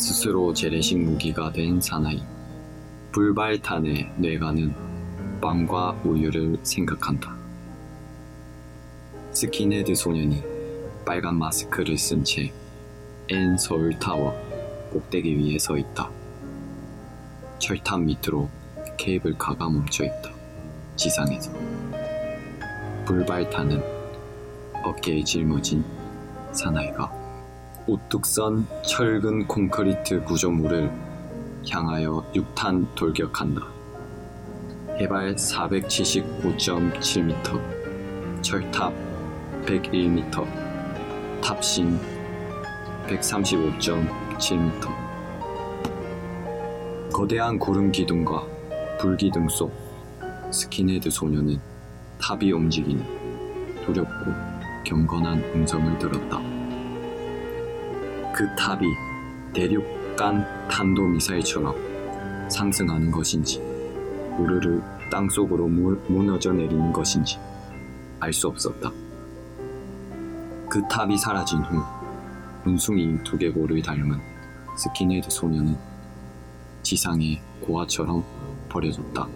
스스로 재래식 무기가 된 사나이. 불발탄의 뇌관은 빵과 우유를 생각한다. 스킨헤드 소년이 빨간 마스크를 쓴 채 N 서울 타워 꼭대기 위에 서 있다. 철탑 밑으로 케이블카가 멈춰 있다. 지상에서. 불발탄은 어깨에 짊어진 사나이가 우뚝 선 철근 콘크리트 구조물을 향하여 육탄 돌격한다. 해발 479.7m, 철탑 101m, 탑신 135.7m. 거대한 구름 기둥과 불 기둥 속 스킨헤드 소녀는 탑이 움직이는 두렵고 경건한 음성을 들었다. 그 탑이 대륙간 탄도미사일처럼 상승하는 것인지 우르르 땅속으로 무, 무너져 내리는 것인지 알 수 없었다. 그 탑이 사라진 후 원숭이 두개골을 닮은 스킨헤드 소녀는 지상에 고아처럼 버려졌다.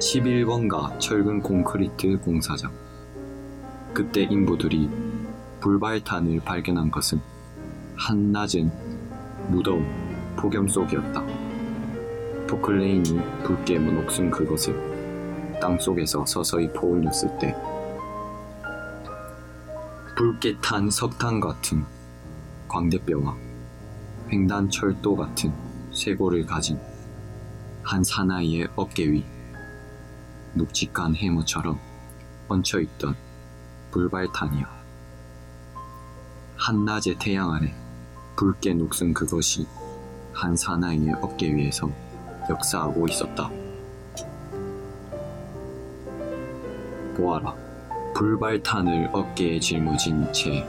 11번가 철근 콘크리트 공사장. 그때 인부들이 불발탄을 발견한 것은 한낮은 무더운 폭염 속이었다. 포클레인이 붉게 목숨 그것을 땅속에서 서서히 포올렸을 때 붉게 탄 석탄 같은 광대뼈와 횡단 철도 같은 쇄골을 가진 한 사나이의 어깨 위 묵직한 해머처럼 얹혀있던 불발탄이야. 한낮의 태양 아래 붉게 녹슨 그것이 한 사나이의 어깨 위에서 역사하고 있었다. 보아라. 불발탄을 어깨에 짊어진 채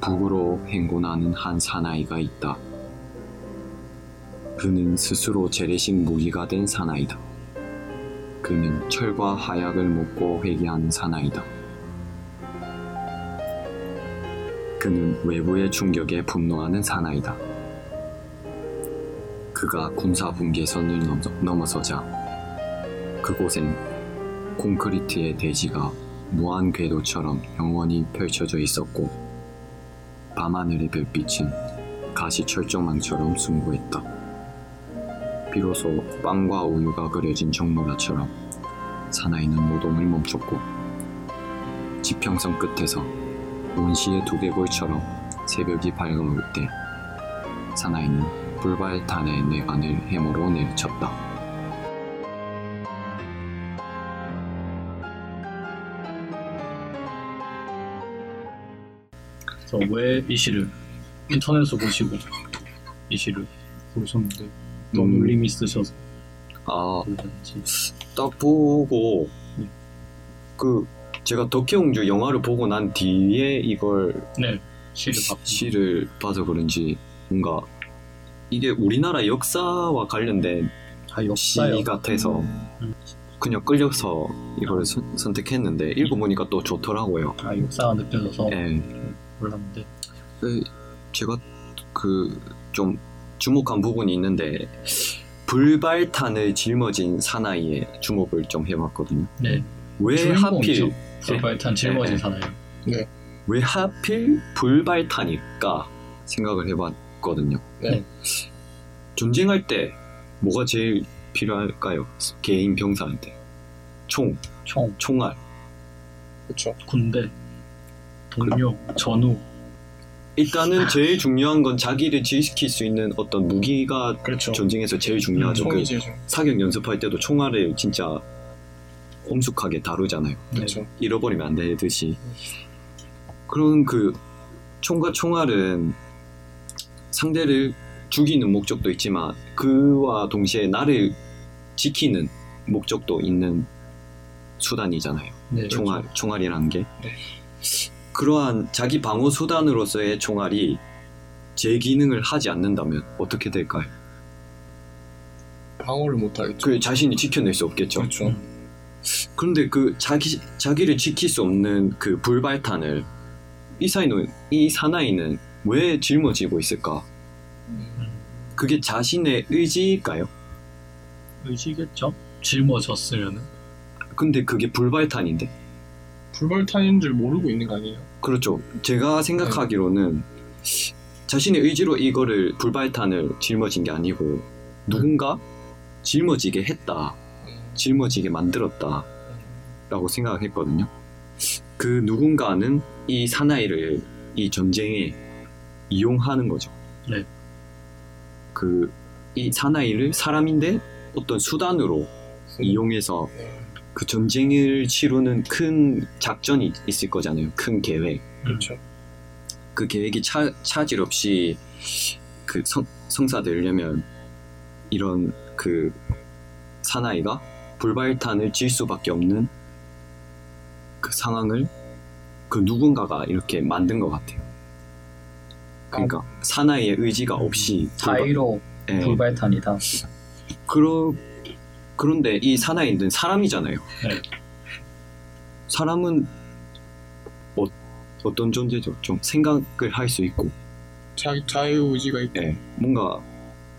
북으로 행군하는 한 사나이가 있다. 그는 스스로 재래식 무기가 된 사나이다. 그는 철과 하약을 먹고 회개하는 사나이다. 그는 외부의 충격에 분노하는 사나이다. 그가 군사 분계선을 넘어서자 그곳엔 콘크리트의 대지가 무한 궤도처럼 영원히 펼쳐져 있었고 밤하늘의 별빛은 가시 철조망처럼 숭고했다. 비로소 빵과 우유가 그려진 정모라처럼 사나이는 노동을 멈췄고 지평선 끝에서 온시의 두개골처럼 새벽이 밝아올 때 사나이는 불발탄의 내관을 해모로 내리쳤다. 그래서 왜 이 시를 인터넷에서 보시고 이 시를 고르셨는데 또 음. 놀림이 있으셔서 아, 딱 보고 음. 그 제가 덕혜옹주 영화를 보고 난 뒤에 이걸 네 시를 봤 시를 봐서 그런지 뭔가 이게 우리나라 역사와 관련된 아 시 같아서 음. 그냥 끌려서 이걸 선, 선택했는데 읽어보니까 또 좋더라고요. 아 역사가 느껴져서 예. 몰랐는데 그 제가 그 좀 주목한 부분이 있는데 불발탄을 짊어진 사나이에 주목을 좀 해봤거든요. 네왜 주인공이죠. 하필 불발탄 짊어진 네. 사나이 왜 하필 불발탄일까 생각을 해봤거든요. 네. 전쟁할 때 뭐가 제일 필요할까요? 개인 병사한테 총, 총 총알. 그렇죠. 군대 동료 전우 일단은 제일 중요한 건 자기를 지킬 수 있는 어떤 무기가 그렇죠. 전쟁에서 제일 중요하죠. 그 총이 제일 중. 사격 연습할 때도 총알을 진짜 엄숙하게 다루잖아요. 그렇죠. 잃어버리면 안 되듯이. 그런 그 총과 총알은 상대를 죽이는 목적도 있지만 그와 동시에 나를 지키는 목적도 있는 수단이잖아요. 네, 총알, 총알이라는 게. 네. 그러한 자기 방어 수단으로서의 총알이 제 기능을 하지 않는다면 어떻게 될까요? 방어를 못 하겠죠. 그 자신이 지켜낼 수 없겠죠. 그렇죠. 그런데 그 자기 자기를 지킬 수 없는 그 불발탄을 이 사이는 이 사나이는 왜 짊어지고 있을까? 그게 자신의 의지일까요? 의지겠죠? 짊어졌으면은 근데 그게 불발탄인데. 불발탄인 줄 모르고 있는 거 아니에요? 그렇죠. 제가 생각하기로는 자신의 의지로 이거를 불발탄을 짊어진 게 아니고 누군가 짊어지게 했다, 음, 짊어지게 만들었다라고 생각을 했거든요. 그 누군가는 이 사나이를 이 전쟁에 이용하는 거죠. 네. 그 이 사나이를 사람인데 어떤 수단으로 이용해서 네. 그 전쟁을 치르는 큰 작전이 있을 거잖아요. 큰 계획. 그렇죠. 그 계획이 차, 차질 없이 그 성, 성사되려면 이런 그 사나이가 불발탄을 질 수밖에 없는 그 상황을 그 누군가가 이렇게 만든 것 같아요. 그러니까 사나이의 의지가 없이 불발- 자의로 예, 불발탄이다. 그러, 그런데 이 사나이는 사람이잖아요. 네. 사람은 어, 어떤 존재죠? 좀 생각을 할 수 있고 자, 자유 의지가 있고. 예, 뭔가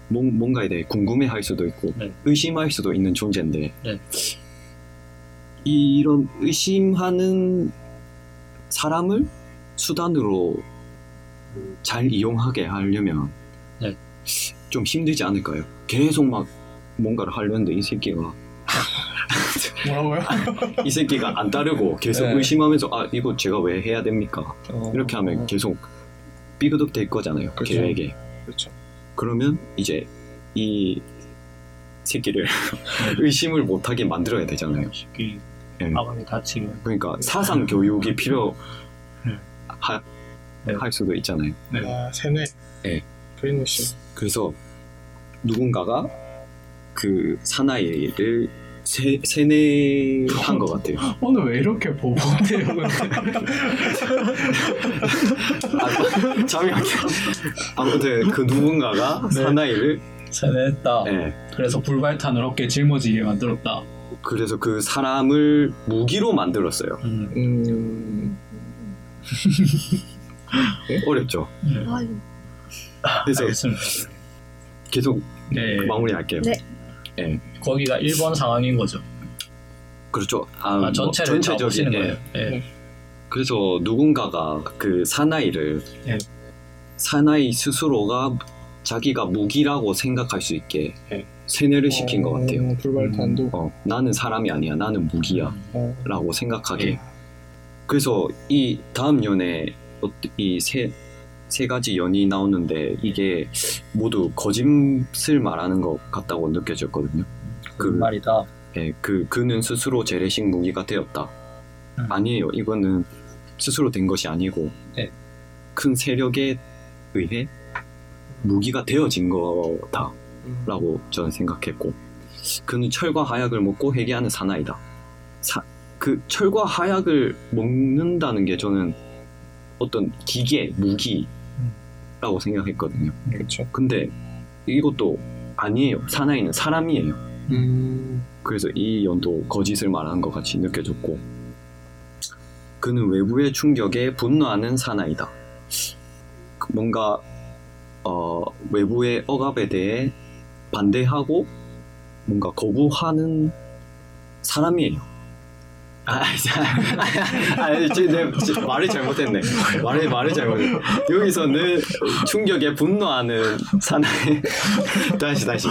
뭔, 뭔가에 대해 궁금해할 수도 있고 네. 의심할 수도 있는 존재인데 네. 이런 의심하는 사람을 수단으로 잘 이용하게 하려면 네. 좀 힘들지 않을까요? 계속 막 뭔가를 하려는데 이 새끼가 뭐라고요? 이 새끼가 안 따르고 계속 네. 의심하면서 아 이거 제가 왜 해야 됩니까? 어, 이렇게 하면 어, 계속 삐그덕 될 거잖아요 그렇죠. 계획에 그렇죠. 그러면 이제 이 새끼를 의심을 못하게 만들어야 되잖아요. 쉽게 예. 마음이 다치게 그러니까 사상 교육이 필요 네. 하, 네. 할 수도 있잖아요. 네. 아, 세뇌. 네. 브레인워싱. 그래서 누군가가 그 사나이를 세, 세뇌한 것 같아요. 오늘 왜 이렇게 같아요 아, 잠시만요. 아무튼 그 누군가가 네. 사나이를 세뇌했다 예, 그래서 불발탄을 어깨에 짊어지게 만들었다 그래서 그 사람을 무기로 만들었어요. 음. 음, 어렵죠. 네. 그래서 알겠습니다 계속 네. 마무리할게요. 네. 거기가 일본 상황인 거죠 그렇죠. 아, 아, 뭐 전체를 다 보시는 예. 거예요 네. 네. 그래서 누군가가 그 사나이를 예. 사나이 스스로가 자기가 무기라고 생각할 수 있게 예. 세뇌를 시킨 것 같아요. 어, 불발탄도. 어, 나는 사람이 아니야, 나는 무기야 어, 라고 생각하게. 예. 그래서 이 다음 연에 이세 세 가지 연이 나오는데 이게 모두 거짓을 말하는 것 같다고 느껴졌거든요. 그 그, 말이다. 예, 그 그는 스스로 재래식 무기가 되었다. 음. 아니에요. 이거는 스스로 된 것이 아니고 네. 큰 세력에 의해 무기가 되어진 거다라고 음, 저는 생각했고 그는 철과 하약을 먹고 회개하는 사나이다. 사, 그 철과 하약을 먹는다는 게 저는 어떤 기계, 무기라고 생각했거든요. 그렇죠. 근데 이것도 아니에요. 사나이는 사람이에요. 음, 그래서 이 연도 거짓을 말하는 것 같이 느껴졌고 그는 외부의 충격에 분노하는 사나이다. 그 뭔가 어, 외부의 억압에 대해 반대하고 뭔가 거부하는 사람이에요. 아, 자, 아, 제, 내, 제, 말을 잘못했네. 말을 말을 잘못했네. 여기서는 충격에 분노하는 사나이. 다시 다시.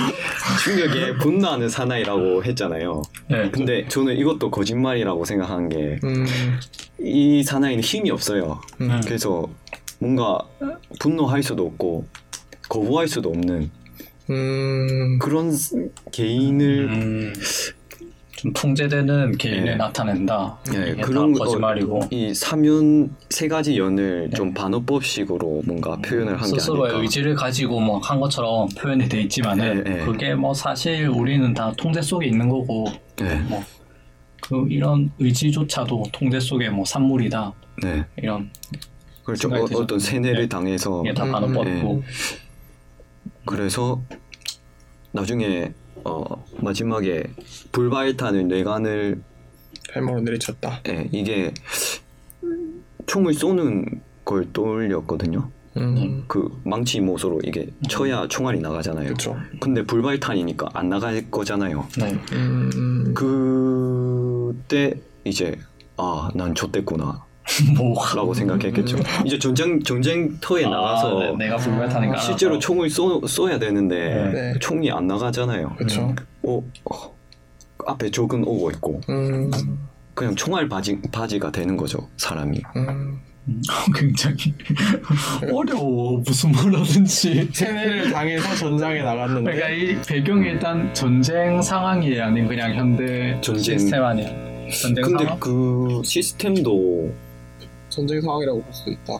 충격에 분노하는 사나이라고 했잖아요. 네. 근데 저는 이것도 거짓말이라고 생각한 게이 음, 사나이는 힘이 없어요. 음, 그래서 뭔가 분노할 수도 없고 거부할 수도 없는 음, 그런 개인을 음, 좀 통제되는 개인을 네. 나타낸다 예, 그런 거- 거짓말이고 이 사면 세 가지 연을 네. 좀 반어법식으로 뭔가 표현을 한게 스스로의. 의지를 가지고 뭐 한 것처럼 표현이 돼 있지만은 네, 네. 그게 뭐 사실 우리는 다 통제 속에 있는 거고 네, 뭐그 이런 의지조차도 통제 속에 뭐 산물이다 네. 이런 그렇죠. 어. 어떤 세뇌를 네. 당해서 다 음, 반어법이고 그래서 나중에 어, 마지막에 불발탄을 뇌관을 발목으로 내리쳤다. 예, 이게 총을 쏘는 걸 떠올렸거든요. 음. 그 망치 못으로 이게 쳐야 총알이 나가잖아요. 그렇죠. 근데 불발탄이니까 안 나갈 거잖아요. 네. 음. 음. 그때 이제 아 난 좆됐구나 뭐가 라고 생각했겠죠. 이제 전쟁 전쟁터에 나가서 네, 내가 불발탄인가 아, 실제로 총을 쏘, 쏘야 되는데 네. 총이 안 나가잖아요. 그렇죠. 어, 어, 앞에 적은 오고 있고 음. 그냥 총알 바지, 바지가 되는 거죠 사람이. 음. 음, 굉장히 어려워 무슨 말 하든지 세뇌를 당해서 전장에 나갔는데 그러니까 이 배경이 일단 전쟁 상황이에요 아니면 그냥 현대 전쟁. 시스템 아니야 전쟁 근데 상황? 그 시스템도 전쟁 상황이라고 볼 수도 있다.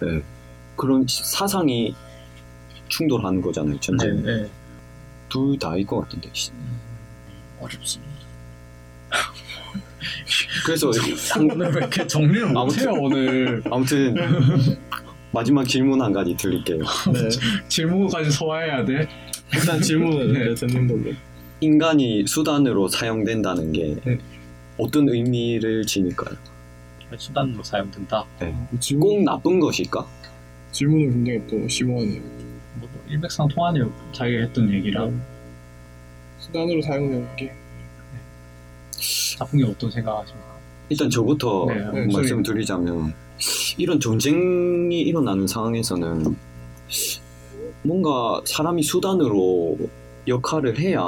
네, 그런 시- 사상이 충돌하는 거잖아요. 네, 전쟁 네. 둘 다일 것 같은데. 시- 어렵습니다 그래서 상, 오늘 왜 이렇게 정리를 못해요 오늘 아무튼 마지막 질문 한 가지 드릴게요. 네. 질문까지 소화해야 돼? 일단 질문을 네. 네. 듣는 걸로. 인간이 수단으로 사용된다는 게 네. 어떤 의미를 지닐까요? 수단으로 사용된다 질문, 꼭 나쁜 것일까? 질문은 굉장히 또 심오하네요. 뭐 일맥상 통하네요 자기가 했던 얘기랑 네. 수단으로 사용되는 게 나쁜 게 어떤 생각하십니까? 일단 저부터 네, 네, 말씀을 드리자면 이런 전쟁이 일어나는 상황에서는 뭔가 사람이 수단으로 역할을 해야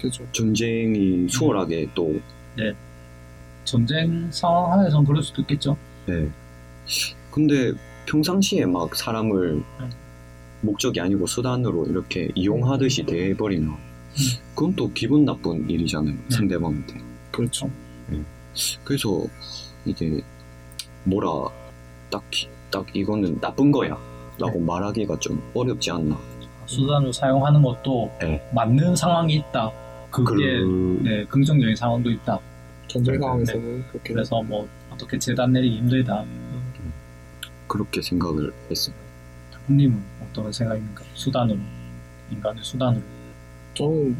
그죠. 전쟁이 수월하게 또 전쟁 상황 하에선 그럴 수도 있겠죠. 네. 근데 평상시에 막 사람을 네. 목적이 아니고 수단으로 이렇게 이용하듯이 대해버리면 그건 또 기분 나쁜 일이잖아요 상대방한테. 그렇죠. 그래서 이게 뭐라 딱히 딱 이거는 나쁜 거야 라고 말하기가 좀 어렵지 않나. 수단으로 사용하는 것도 네. 맞는 상황이 있다. 그게 그... 네, 긍정적인 상황도 있다 전쟁 상황에서는 그렇게 그래서 뭐 어떻게 재단 내리기 힘들다 그렇게 생각을 했습니다 형님은 어떤 생각입니까? 수단으로 인간의 수단으로 저는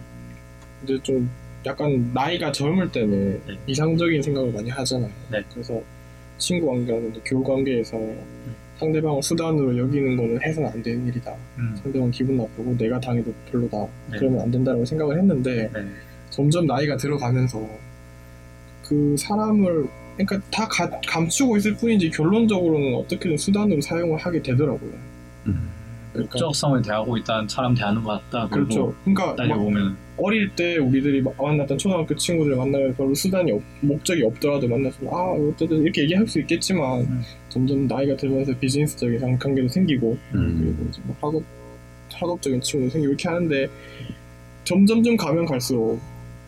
이제 좀 약간 나이가 젊을 때는 네. 이상적인 생각을 많이 하잖아요. 네. 그래서 친구 관계라든지 교우 관계에서 상대방을 수단으로 여기는 거는 해서는 안 되는 일이다. 음. 상대방 기분 나쁘고 내가 당해도 별로다. 네. 그러면 안 된다고 생각을 했는데 네. 점점 나이가 들어가면서 그 사람을 그러니까 다 가- 감추고 있을 뿐이지 결론적으로는 어떻게든 수단으로 사용을 하게 되더라고요. 음. 그러니까 목적성을 대하고 있다는 사람 대하는 것 같다 그렇죠. 그러니까 막 따져보면 어릴 때 우리들이 마- 만났던 초등학교 친구들 만나면 별로 수단이 없, 목적이 없더라도 만나서 아 어쨌든 이렇게 얘기할 수 있겠지만 음. 점점 나이가 들면서 비즈니스적인 관- 관계도 생기고 음. 그리고 이제 뭐 학업 학업적인 친구도 생기고 이렇게 하는데 점점점 가면 갈수록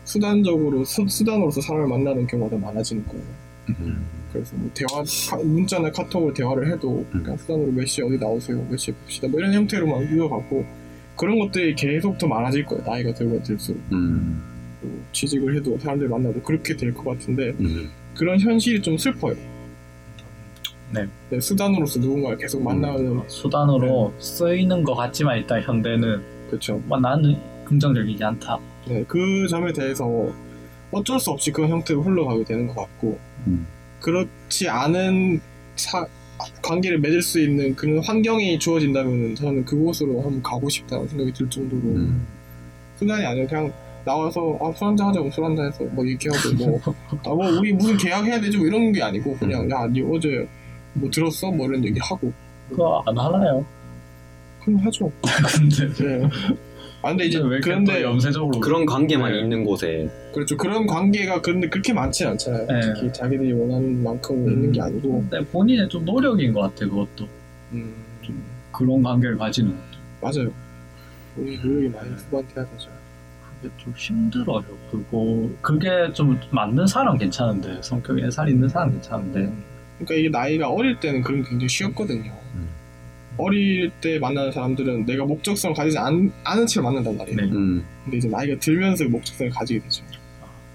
수단적으로 수, 수단으로서 사람을 만나는 경우가 더 많아지는 거예요. 음. 그래서 뭐 대화 카- 문자나 카톡으로 대화를 해도 그냥 수단으로 몇 시에 어디 나오세요 몇 시에 봅시다 뭐 이런 형태로만 이어가고 그런 것들이 계속 더 많아질 거예요 나이가 들면 들수록 음. 또 취직을 해도 사람들 만나도 그렇게 될 것 같은데 음. 그런 현실이 좀 슬퍼요. 네. 수단으로서 누군가를 계속 만나는 수단으로 쓰이는 것 같지만 일단 현대는 그렇죠. 뭐 나는 긍정적이지 않다 네, 그 점에 대해서 어쩔 수 없이 그런 형태로 흘러가게 되는 것 같고 음. 그렇지 않은 사- 관계를 맺을 수 있는 그런 환경이 주어진다면 저는 그곳으로 한번 가고 싶다는 생각이 들 정도로 음. 수단이 아니라 그냥 나와서 아, 술 한잔 하자고 술 한잔 해서 뭐 얘기하고 뭐, 아, 뭐 우리 무슨 계약해야 되지 뭐 이런 게 아니고 그냥 야니 어제 뭐 들었어? 뭐 이런 얘기하고 그거 안 하나요? 그럼 하죠. 근데 네. 아 근데 이제 왜 그런데 염세적으로 그런 관계만 네. 있는 곳에 그렇죠 그런 관계가 근데 그렇게 많지 않잖아요. 네. 특히 자기들이 원하는 만큼 있는 게 아니고 근데 본인의 좀 노력인 것 같아 그것도 음, 그런 관계를 가지는 것도 맞아요. 우리 노력이 많이 수반돼야 되죠. 그게 좀 힘들어요 그거 그게 좀 맞는 사람 괜찮은데 성격이 애살 있는 사람 괜찮은데 그러니까 이게 나이가 어릴 때는 그런 게 굉장히 쉬웠거든요. 음. 어릴 때 만나는 사람들은 내가 목적성을 가지지 않, 않은 채로 만난단 말이에요. 네. 음. 근데 이제 나이가 들면서 목적성을 가지게 되죠.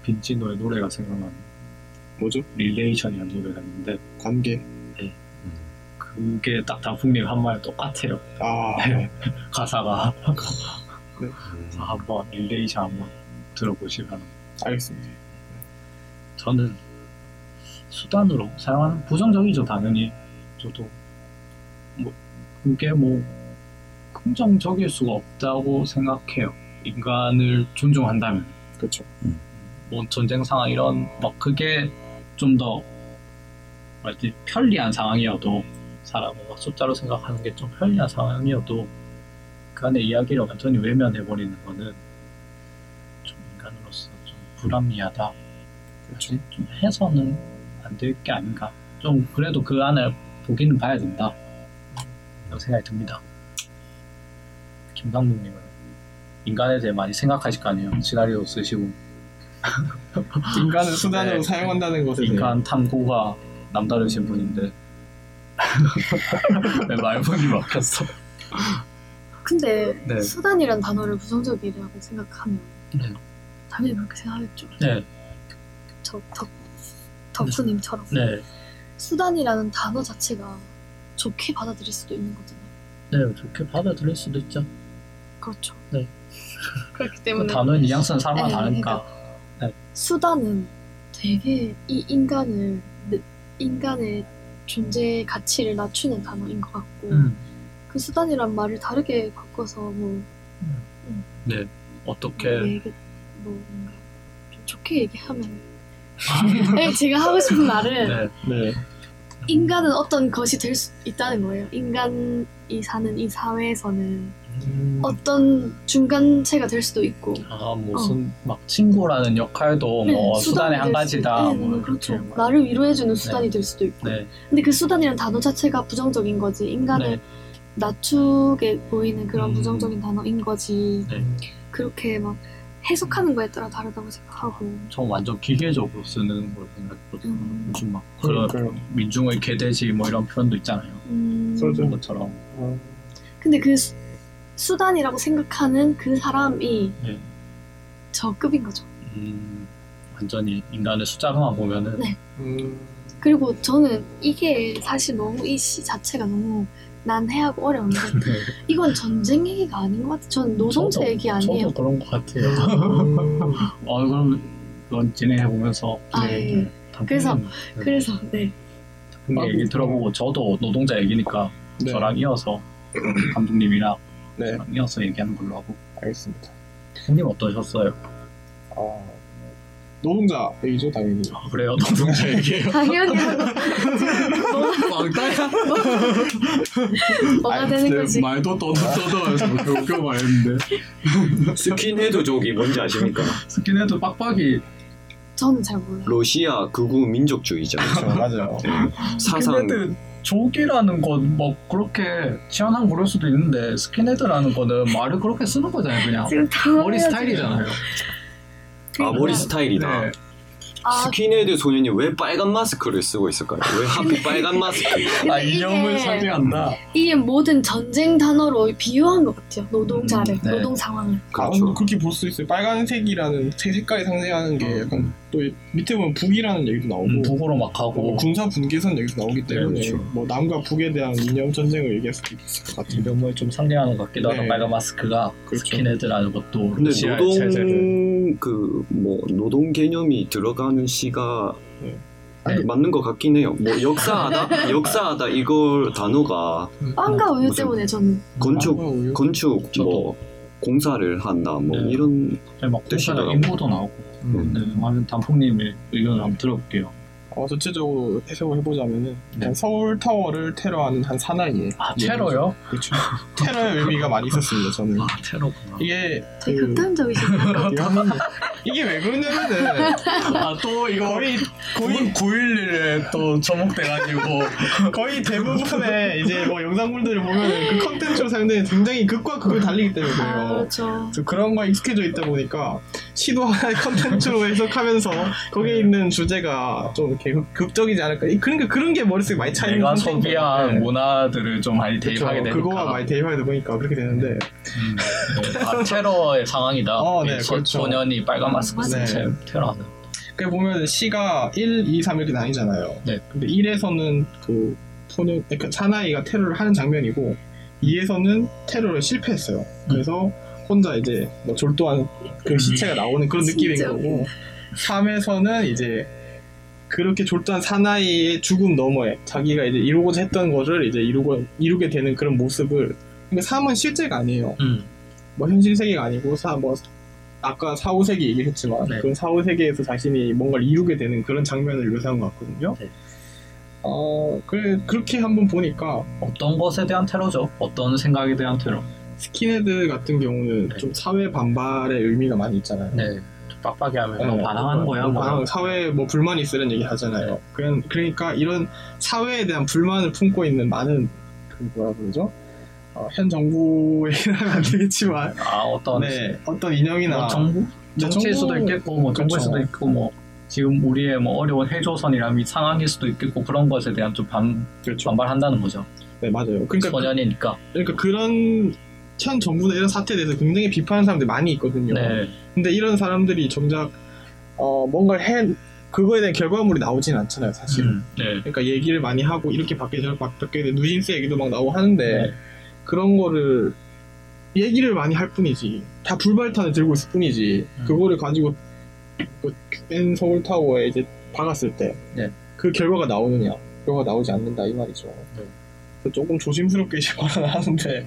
빈지노의 노래가 생각나는 뭐죠? Relation이라는 노래가 있는데 관계. 그게 딱 다풍님 한 말 똑같아요 아, 네. 가사가 네. 한번 릴레이션 한번 들어보시면 알겠습니다. 저는 수단으로 사용하는 부정적이죠 당연히 저도 뭐 그게 뭐 긍정적일 수가 없다고 생각해요. 인간을 존중한다면 그렇죠. 뭐 전쟁 상황 이런 막 그게 좀더 뭐지 편리한 상황이어도 사람을 막 숫자로 생각하는 게 좀 편리한 상황이어도 그 안에 이야기를 완전히 외면해 버리는 거는 좀 인간으로서 좀 불합리하다. 그렇죠. 좀 해서는 안 될 게 아닌가. 좀 그래도 그 안을 보기는 봐야 된다. 이런 생각이 듭니다. 김상국님은 인간에 대해 많이 생각하실 거 아니에요. 시나리오 쓰시고 인간을 수단으로 네. 사용한다는 것에 대해 인간 탐구가 남다르신 분인데 내 말문이 막혔어. 근데 네. 수단이란 단어를 부정적이라고 생각하면 네. 당연히 그렇게 생각했죠. 네, 저 덕, 덕수님처럼 네, 수단이라는 단어 자체가 좋게 받아들일 수도 있는 거잖아요. 네, 좋게 받아들일 수도 있죠. 그렇죠. 네. 그렇기 그 때문에 단어의 뉘앙스는 사람마다 네, 다르니까. 수단은 되게 이 인간을 느- 인간의 존재 가치를 낮추는 단어인 것 같고 음, 그 수단이란 말을 다르게 바꿔서 뭐 네, 어떻게 얘기 뭐 뭔가 좀 좋게 얘기하면 네, 제가 하고 싶은 말은 네, 네. 인간은 어떤 것이 될 수 있다는 거예요. 인간이 사는 이 사회에서는 음, 어떤 중간체가 될 수도 있고 아 무슨 막 친구라는 역할도 뭐 수단의 한될 가지다. 네, 뭐 네, 그렇죠. 뭐. 나를 위로해주는 수단이 될 수도 있고. 네, 근데 그 수단이라는 단어 자체가 부정적인 거지. 인간을 네, 낮추게 보이는 그런 음. 부정적인 단어인 거지. 네. 그렇게 막 해석하는 거에 따라 다르다고 생각하고. 전 완전 기계적으로 쓰는 걸 생각했거든요. 음. 요즘 막 그런 그러니까요. 민중의 개돼지 뭐 이런 표현도 있잖아요. 음, 그렇죠. 그런 것처럼. 어, 근데 그 수, 수단이라고 생각하는 그 사람이 네. 저 급인 거죠. 음, 완전히 인간의 숫자로만 보면은 네. 음, 그리고 저는 이게 사실 너무 이 시 자체가 너무 난해하고 어려운데 네. 이건 전쟁 얘기가 아닌 것 같아요. 전 노동자 저도- 얘기 아니에요. 저도 그런 것 같아요. 음, 어, 그럼 그건 진행해 보면서 아, 예. 그래서- 그래서 네. 그 얘기 들어보고 저도 노동자 얘기니까 네. 저랑 이어서 감독님이랑 네, 이어서 얘기하는 걸로 하고 알겠습니다. 형님 어떠셨어요? 아, 노동자 얘기죠, 당연히. 아, 그래요 노동자 얘기예요. 당연히 왕따야? 뭐가 되는 거지. 말도 떠도 떠도면서 겨우 말했는데 스킨헤드족이 뭔지 아십니까? 스킨헤드 빡빡이 저는 잘 몰라요. 러시아 극우 민족주의잖아요. 그렇죠, 맞아요. 사상 스킨헤드 족이라는 건 뭐 그렇게 치안한 그럴 수도 있는데 스킨헤드라는 거는 말을 그렇게 쓰는 거잖아요 그냥 지금 머리 스타일이잖아요. 아 머리 스타일이다. 네. 아, 스킨헤드 소년이 왜 빨간 마스크를 쓰고 있을까요? 왜 하필 빨간 마스크? 아 이념을 상징한다. 이게 모든 전쟁 단어로 비유한 것 같아요. 노동자를, 음, 네. 노동 상황을. 아, 그렇죠. 그렇게 볼 수 있어요. 빨간색이라는 색- 색깔이 상징하는 게 약간 또 밑에 보면 북이라는 얘기도 나오고 음, 북으로 막뭐 하고 군사 분계선 얘기도 나오기 때문에 네, 그렇죠. 뭐 남과 북에 대한 이념 전쟁을 얘기할 수도 있을 것 같아요. 이념을 좀 상징하는 것 같기도 하고 네. 빨간 마스크가 그렇죠. 스킨헤드라는 것도 근데 노동 그 뭐 노동 개념이 들어가는 시가 네. 그 맞는 것 같긴 해요. 뭐 역사하다, 역사하다 이걸 단어가 빵과 우유 때문에 저는 건축 아, 우유? 건축 저도. 뭐 공사를 한다 뭐 네. 이런 뜻이더라고. 인구도 나오고 음. 네, 한번 단풍님의 의견을 한번 들어볼게요. 어, 전체적으로 해석을 해보자면은 네. 일단 서울 타워를 테러하는 한 사나이의 아 테러요? 그렇죠. 테러의 의미가 많이 있었습니다. 저는 아 테러구나. 이게 되게 그- 극단적이시네요. 이게 왜 그러냐면은 아 또 이거 거의 거의 911에 또 접목돼가지고 거의 대부분의 이제 뭐 영상물들을 보면 그 컨텐츠로 사용되는 굉장히 극과 극을 달리기 때문에 아, 그래요. 그렇죠. 그래서 그런 거에 익숙해져 있다 보니까 시도 하나의 컨텐츠로 해석하면서 거기에 있는 주제가 좀 이렇게 극- 극적이지 않을까. 이- 그러니까 그런 게 머릿속에 많이 차이는 내가. 소비한 네. 문화들을 좀 많이 대입하게 그렇죠. 되니까 그거와 많이 대입하다 보니까 그렇게 되는데 음, 네. 아, 테러의 상황이다. 어, 네, 이 소, 그렇죠. 소년이 빨간 마스크 네. 쓴채 테러하는. 그 보면 시가 1, 2, 3 이렇게 나뉘잖아요. 네. 근데 1에서는 그 소년, 그 사나이가 테러를 하는 장면이고 2에서는 테러를 실패했어요. 그래서 혼자 이제 뭐 졸도한 그 시체가 나오는 그런 느낌인 진짜 거고 3에서는 이제 그렇게 졸단 사나이의 죽음 너머에 자기가 이제 이루고자 했던 것을 이제 이루고 이루게 되는 그런 모습을 그러니까 삶은 실제가 아니에요. 음. 뭐 현실 세계가 아니고 사뭐 아까 4, 5세기 얘기했지만 네. 그 4, 5세기에서 자신이 뭔가를 이루게 되는 그런 장면을 묘사한 것 같거든요. 네. 어 그래 그렇게 한번 보니까 어떤 것에 대한 테러죠? 어떤 생각에 대한 테러? 스킨헤드 같은 경우는 네. 좀 사회 반발의 의미가 많이 있잖아요. 네. 좀 빡빡이 하면 뭐 네. 반항하는 거야. 뭐 뭐. 반항, 사회에 뭐 불만이 있으는 얘기 하잖아요. 그냥 그러니까 이런 사회에 대한 불만을 품고 있는 많은 그 뭐라 그러죠? 어, 현 정부 얘기는 하면 안 되겠지만 아 어떤 네 어떤 인형이나 뭐 정부 네, 정치일 수도 정부- 있겠고 뭐 정부일 그렇죠. 수도 있고 뭐 지금 우리의 뭐 어려운 해조선이란 이 상황일 수도 있겠고 그런 것에 대한 좀 반, 그렇죠. 반발한다는 거죠. 네 맞아요. 그러니까 소년이니까. 그러니까 그런 현 정부나 이런 사태에 대해서 굉장히 비판하는 사람들이 많이 있거든요. 네. 근데 이런 사람들이 정작 어, 뭔가를 해 그거에 대한 결과물이 나오진 않잖아요, 사실은. 음, 네. 그러니까 얘기를 많이 하고 이렇게 바뀌어 저렇게 바뀌어 누진스 얘기도 막 나오고 하는데 네. 그런 거를 얘기를 많이 할 뿐이지 다 불발탄을 들고 있을 뿐이지 음. 그거를 가지고 그 N 서울 타워에 이제 박았을 때그 네. 결과가 나오느냐 결과가 나오지 않는다 이 말이죠 네. 조금 조심스럽게 이제 발언하는데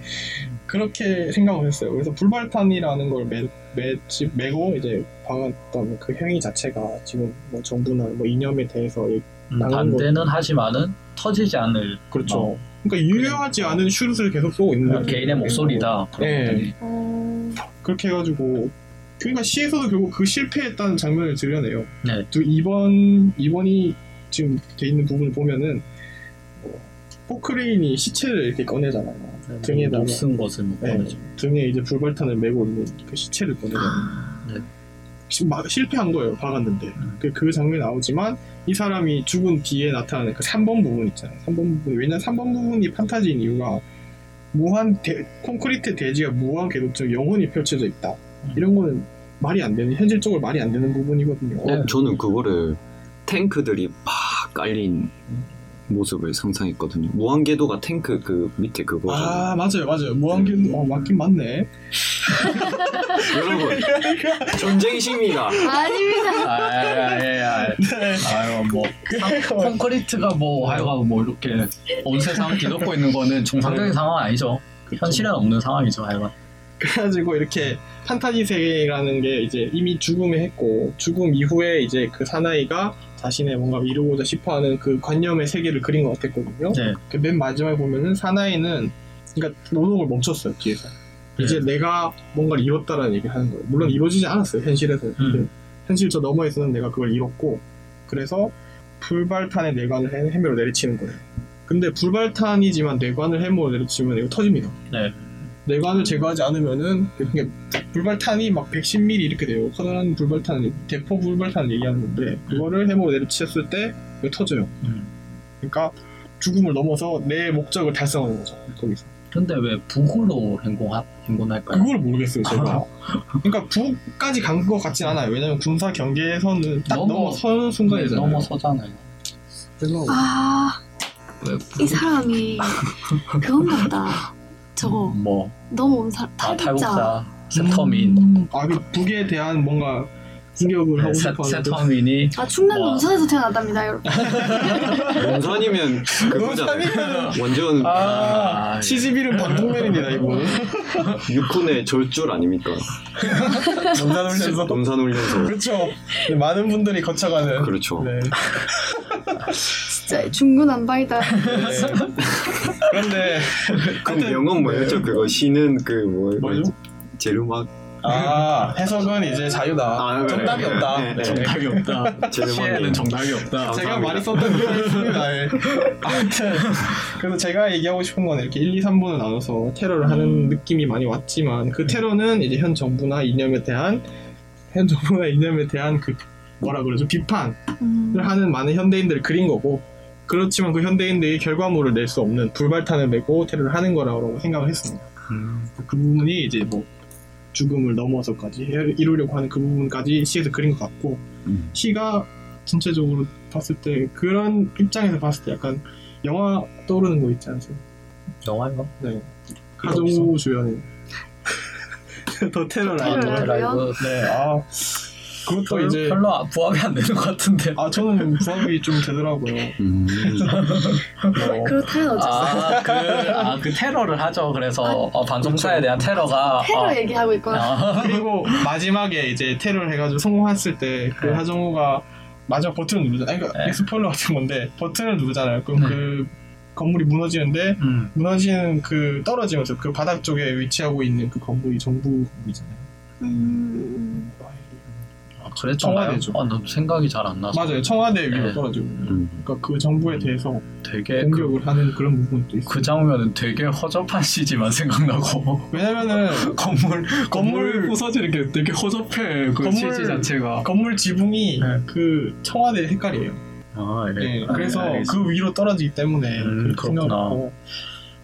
그렇게 생각을 했어요 그래서 불발탄이라는 걸 매, 매, 매고 이제 박았던 그 행위 자체가 지금 뭐 정부나 뭐 이념에 대해서 얘- 음, 반대는 하지만은 터지지 않을 그렇죠 어. 그러니까 유효하지 않은 슈릇을 계속 쏘고 있는 뭐 거죠. 개인의 목소리다. 네. 어, 그렇게 해가지고 그러니까 시에서도 결국 그 실패했다는 장면을 드러내요. 네. 또 2번 2번이 지금 돼 있는 부분을 보면은 뭐, 포크레인이 시체를 이렇게 꺼내잖아요. 등에다가 쓴 것을 못 네, 보내죠. 등에 이제 불발탄을 메고 있는 그 시체를 꺼내잖아요. 네. 시- 막 실패한 거예요. 박았는데 음. 그, 그 장면이 나오지만 이 사람이 죽은 뒤에 나타나는 그 3번 부분 있잖아요. 3번 부분 왜냐면 3번 부분이 판타지인 이유가 무한 대- 콘크리트 대지가 무한 궤도처럼 영원히 펼쳐져 있다. 음. 이런 거는 말이 안 되는 현실적으로 말이 안 되는 부분이거든요. 네. 어, 저는 그거를 탱크들이 팍 깔린 모습을 상상했거든요. 무한궤도가 탱크 그 밑에 그거잖아요. 아 맞아요 맞아요 무한 궤도 어, 맞긴 맞네. 여러분 전쟁심이가 아닙니다. 아야야야. 네. 아유 뭐 콘크리트가 뭐 하여간 뭐 이렇게 온 세상을 뒤덮고 있는 거는 정상적인 상황 아니죠. 현실엔 없는 상황이죠. 하여간. 그래가지고 이렇게 판타지 세계라는 게 이제 이미 죽음을 했고 죽음 이후에 이제 그 사나이가 자신의 뭔가 이루고자 싶어하는 그 관념의 세계를 그린 것 같았거든요. 네. 그 맨 마지막에 보면은 사나이는 그러니까 노동을 멈췄어요 뒤에서. 이제 내가 뭔가를 이뤘다라는 얘기를 하는 거예요. 물론 이루어지지 않았어요 현실에서. 음. 현실 저 너머에서는 내가 그걸 이뤘고 그래서 불발탄의 뇌관을 해- 해매로 내리치는 거예요. 근데 불발탄이지만 뇌관을 해매로 내리치면 이거 터집니다. 네. 뇌관을 제거하지 않으면은 그게 불발탄이 막 110mm 이렇게 돼요. 커다란 불발탄, 대포 불발탄을 얘기하는 건데 그거를 해머로 내리쳤을 때 이거 터져요. 음. 그러니까 죽음을 넘어서 내 목적을 달성하는 거죠. 거기서. 근데 왜 북으로 행동하, 행동할까요? 그걸 모르겠어요, 제가. 그러니까 북까지 간 것 같진 않아요. 왜냐면 군사 경계선은 딱 넘어- 넘어서는 네, 순간이잖아요. 넘어서잖아요. 그래서 아, 왜이 북, 사람이 그건 같다. 저거 뭐. 넘어온 사, 아, 탈북자. 탈북자 세터민 음, 아, 그 북에 대한 뭔가 공격을 하고 세, 싶어 하는 세터민이 아 충남 와. 논산에서 태어났답니다, 여러분. 그거잖아요. 완전 아, 시집 이름 반동면입니다, 이거. 육군의 절줄 아닙니까? 논산훈련소. 농산훈련소. 그렇죠. 네, 많은 분들이 거쳐가는. 그렇죠. 네. 진짜 중구난방이다. 네. 그런데 그 명언 뭐였죠? 그거 시는 그 뭐, 뭐죠? 제르막 아 해석은 이제 자유다. 아, 그래. 정답이 없다. 네, 네. 정답이 없다. 시에는 정답이 없다. 제가. 많이 썼던 있습니다. 예. 아무튼 그래서 제가 얘기하고 싶은 건 이렇게 1, 2, 3분을 나눠서 테러를 하는 느낌이 많이 왔지만 그 테러는 이제 현 정부나 이념에 대한 현 정부나 이념에 대한 그 뭐라 그러죠 비판을 음, 하는 많은 현대인들을 그린 거고 그렇지만 그 현대인들이 결과물을 낼 수 없는 불발탄을 메고 테러를 하는 거라고 생각을 했습니다. 음, 그 부분이 이제 뭐 죽음을 넘어서까지 해- 이루려고 하는 그 부분까지 시에서 그린 것 같고 음. 시가 전체적으로 봤을 때 그런 입장에서 봤을 때 약간 영화 떠오르는 거 있지 않으세요? 영화인가? 네. 하정우 주연의 더 테러 라이브. 테러 라이브. 라이브 네, 아 그것도 별로, 이제 별로 아- 부합이 안 되는 것 같은데. 아 저는 부합이 좀 되더라고요. 음. 뭐, 그렇다면 어쨌어요? 아, 그, 아, 그 테러를 하죠. 그래서 어, 방송사에 대한 테러가. 테러 어, 얘기하고 있구나. 아, 그리고 마지막에 이제 테러를 해가지고 성공했을 때그 네. 하정우가 마지막 버튼을 누르잖아요. 그러니까 네. 스포일러 같은 건데 버튼을 누르잖아요. 그럼 네. 그 건물이 무너지는데 음. 무너지는 그 떨어지면서 그 바닥 쪽에 위치하고 있는 그 건물이 정부 건물이잖아요. 음, 아, 그랬던가요? 청와대죠. 아, 너 생각이 잘 안 나서. 맞아요. 청와대 위로 네. 떨어지고. 음. 그러니까 그 정부에 대해서 되게 그, 공격을 하는 그런 부분도 있어요. 그 장면은 되게 허접한 CG만 생각나고. 왜냐면은 건물, 건물 건물- 부서지는 게 되게 허접해. 그 건물- CG 자체가. 건물 지붕이 네. 그 청와대 색깔이에요. 아, 예. 네, 아, 그래서 알겠습니다. 그 위로 떨어지기 때문에 음, 그렇구나.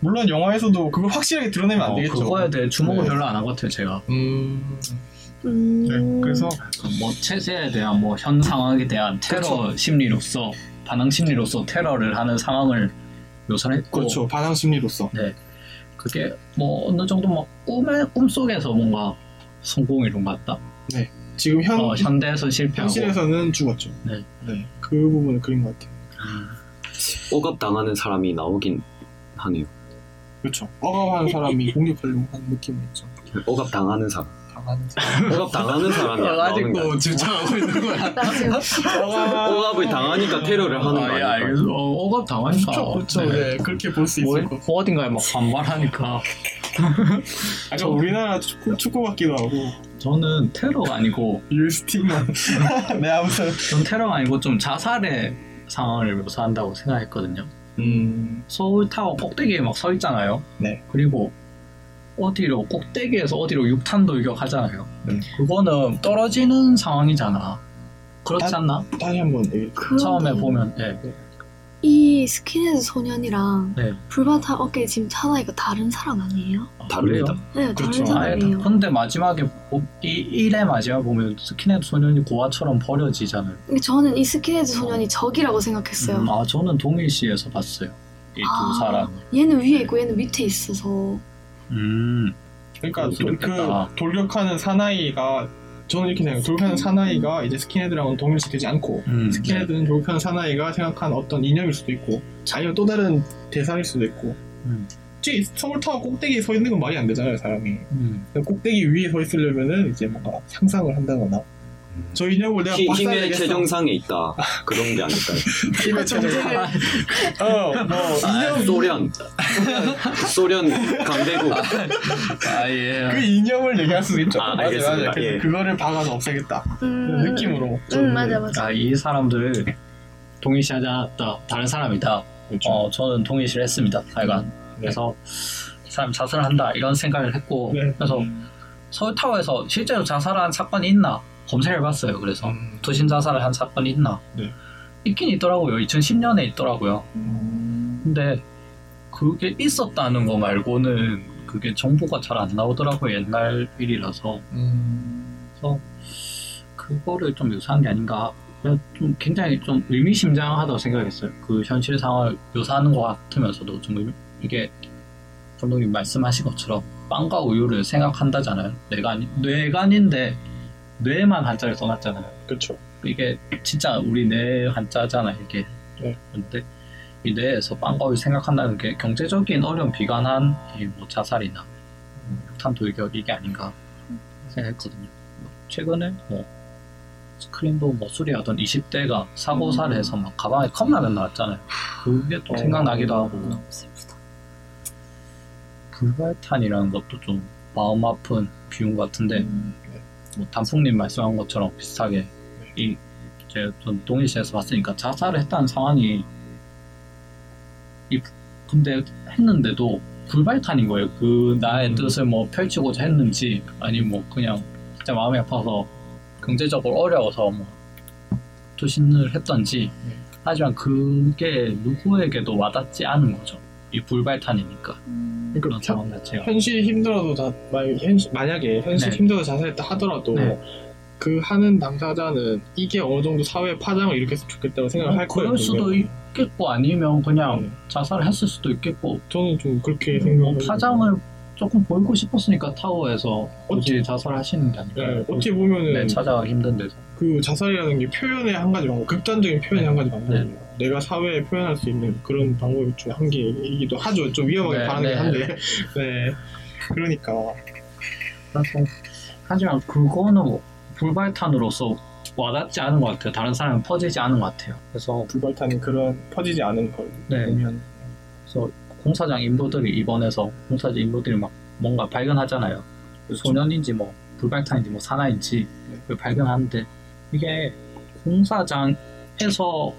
물론 영화에서도 그걸 확실하게 드러내면 안 어, 되겠죠. 그거에 대해 주목을 네. 별로 안 한 것 같아요, 제가. 음, 음. 네, 그래서 뭐 체제에 대한 뭐 현 상황에 대한 테러 그렇죠. 심리로서 반항 심리로서 테러를 하는 상황을 묘사를 했고 그렇죠. 반항 심리로서. 네 그게 뭐 어느 정도 막 꿈의 꿈 속에서 뭔가 성공이론 같다. 지금 현 어, 현대에서 실패하고 현실에서는 죽었죠. 네. 그 부분을 그린 것 같아요. 음, 억압 당하는 사람이 나오긴 하네요. 그렇죠. 억압하는 사람이 공격하려고 하는 느낌이 있죠. 억압 당하는 사람. 당하는. 억압 당하는 사람이 안 나오는 거 아니야? 집착하고 있는 거야. 나 지금 억압을 당하니까 테러를 하는 거 아, 예? 알겠어. 어, 억압 당하니까. 그렇죠. 그렇죠. 네. 그렇게 볼 수 뭐, 있을 것 같아요. 어딘가에 막 반발하니까. 약간 우리나라 축구, 축구 같기도 하고 저는 테러가 아니고, 율스틱만. 네 아무튼. 전 테러가 아니고 좀 자살의 상황을 묘사한다고 생각했거든요. 음. 서울 타워 꼭대기에 막 서 있잖아요. 네. 그리고 어디로 꼭대기에서 어디로 육탄 돌격하잖아요. 네. 그거는 떨어지는 상황이잖아. 그렇지 아, 않나? 다시 한번 처음에 보면 네. 이 스킨헤드 소년이랑 네. 불발탄 어깨 짊은 사나이가 다른 사람 아니에요? 아, 다릅니다. 네, 그렇죠. 다른 아예 사람이에요. 근데 마지막에 보- 이 일의 마지막 보면 스킨헤드 소년이 고아처럼 버려지잖아요. 저는 이 스킨헤드 소년이 적이라고 생각했어요. 음, 아 저는 동일시에서 봤어요. 이두 아. 사람. 얘는 위에 있고 얘는 밑에 있어서 음. 그러니까 그. 돌격하는 사나이가 저는 이렇게 생각해요. 돌격하는 사나이가 이제 스킨헤드랑은 동일시 되지 않고 음, 스킨헤드는 돌격하는 사나이가 생각한 어떤 이념일 수도 있고 아니면 또 다른 대상일 수도 있고 음. 솔직히 서울타워 꼭대기에 서 있는 건 말이 안 되잖아요 사람이 음. 꼭대기 위에 서 있으려면은 이제 뭔가 상상을 한다거나 저 이념을 내가 힘- 힘의 최정상에 있다. 그런 게 아닐까요? 힘의 최정상 어뭐 아, 소련. 소련 강대국. 아 예. 그 이념을 얘기할 수도 있죠 아, 알겠습니다. 맞아요. 그래서 예. 그거를 박아서 없애겠다 음, 그런 느낌으로 좀음 맞아 맞아. 아, 이 사람들을 동일시하지 않았다. 다른 사람이다. 그렇죠. 어, 저는 동일시를 했습니다. 하여간. 그래서 이 사람 자살을 한다. 이런 생각을 했고. 네. 그래서 서울타워에서 실제로 자살한 사건이 있나? 검색을 해봤어요. 그래서 음. 투신 자살을 한 사건이 있나? 네. 있긴 있더라고요. 2010년에 있더라고요. 음. 근데 그게 있었다는 거 말고는 그게 정보가 잘 안 나오더라고요. 옛날 일이라서. 음. 그래서 그거를 좀 묘사한 게 아닌가 좀 굉장히 좀 의미심장하다고 생각했어요. 그 현실 상황을 묘사하는 것 같으면서도 좀 의미- 이게 감독님 말씀하신 것처럼 빵과 우유를 생각한다잖아요. 뇌간 뇌간인데 뇌만 한자를 써놨잖아요. 그렇죠 이게 진짜 우리 뇌 한자잖아요. 이게 네. 근데 이 뇌에서 빵과 우유 생각한다는 게 경제적인 어려움 비관한 이뭐 자살이나 폭탄 돌격 이게 아닌가 생각했거든요. 뭐 최근에 뭐 스크린도 뭐 수리하던 20대가 사고 살해해서 막 가방에 컵라면 나왔잖아요. 그게 또 어. 생각나기도 하고 너무 슬프다. 불발탄이라는 것도 좀 마음 아픈 것 같은데 음. 뭐 단풍님 말씀한 것처럼 비슷하게 이 제가 좀 동일시에서 봤으니까 자살을 했다는 상황이 이 근데 했는데도 불발탄인 거예요. 그 나의 음. 뜻을 뭐 펼치고자 했는지 아니면 뭐 그냥 진짜 마음이 아파서 경제적으로 어려워서 뭐 투신을 했던지 네. 하지만 그게 누구에게도 와닿지 않은 거죠. 이 불발탄이니까 음. 상황 자체가. 현실이 힘들어도 다 만- 현실- 만약에 현실 네. 힘들어서 자살했다 하더라도 네. 그 하는 당사자는 이게 어느 정도 사회에 파장을 일으켰으면 좋겠다고 생각을 할 거예요. 어, 그럴 수도. 있겠고 아니면 그냥 네. 자살을 했을 수도 있겠고 저는 좀 그렇게 뭐 생각을 파장을 조금 보이고 싶었으니까 타워에서 어찌 자살하시는 게 아닐까요? 네, 어떻게 보면은 네, 찾아가기 힘든 데서. 그 자살이라는 게 표현의 한 가지 방법, 극단적인 표현의 한 가지 방법이에요. 내가 사회에 표현할 수 있는 그런 방법 중에 한 개이기도 하죠. 좀 위험하게 네, 발언하긴 네. 한데, 네. 그러니까 그래서 하지만 그거는 뭐 불발탄으로서 와닿지 않은 것 같아요. 다른 사람은 퍼지지 않은 것 같아요. 그래서 불발탄이 그런 퍼지지 않은 걸 네. 보면 그래서 공사장 인부들이 입원해서 공사장 인부들이 막 뭔가 발견하잖아요. 그 소년인지 뭐 불발탄인지 뭐 사나인지 그걸 발견하는데 이게 공사장에서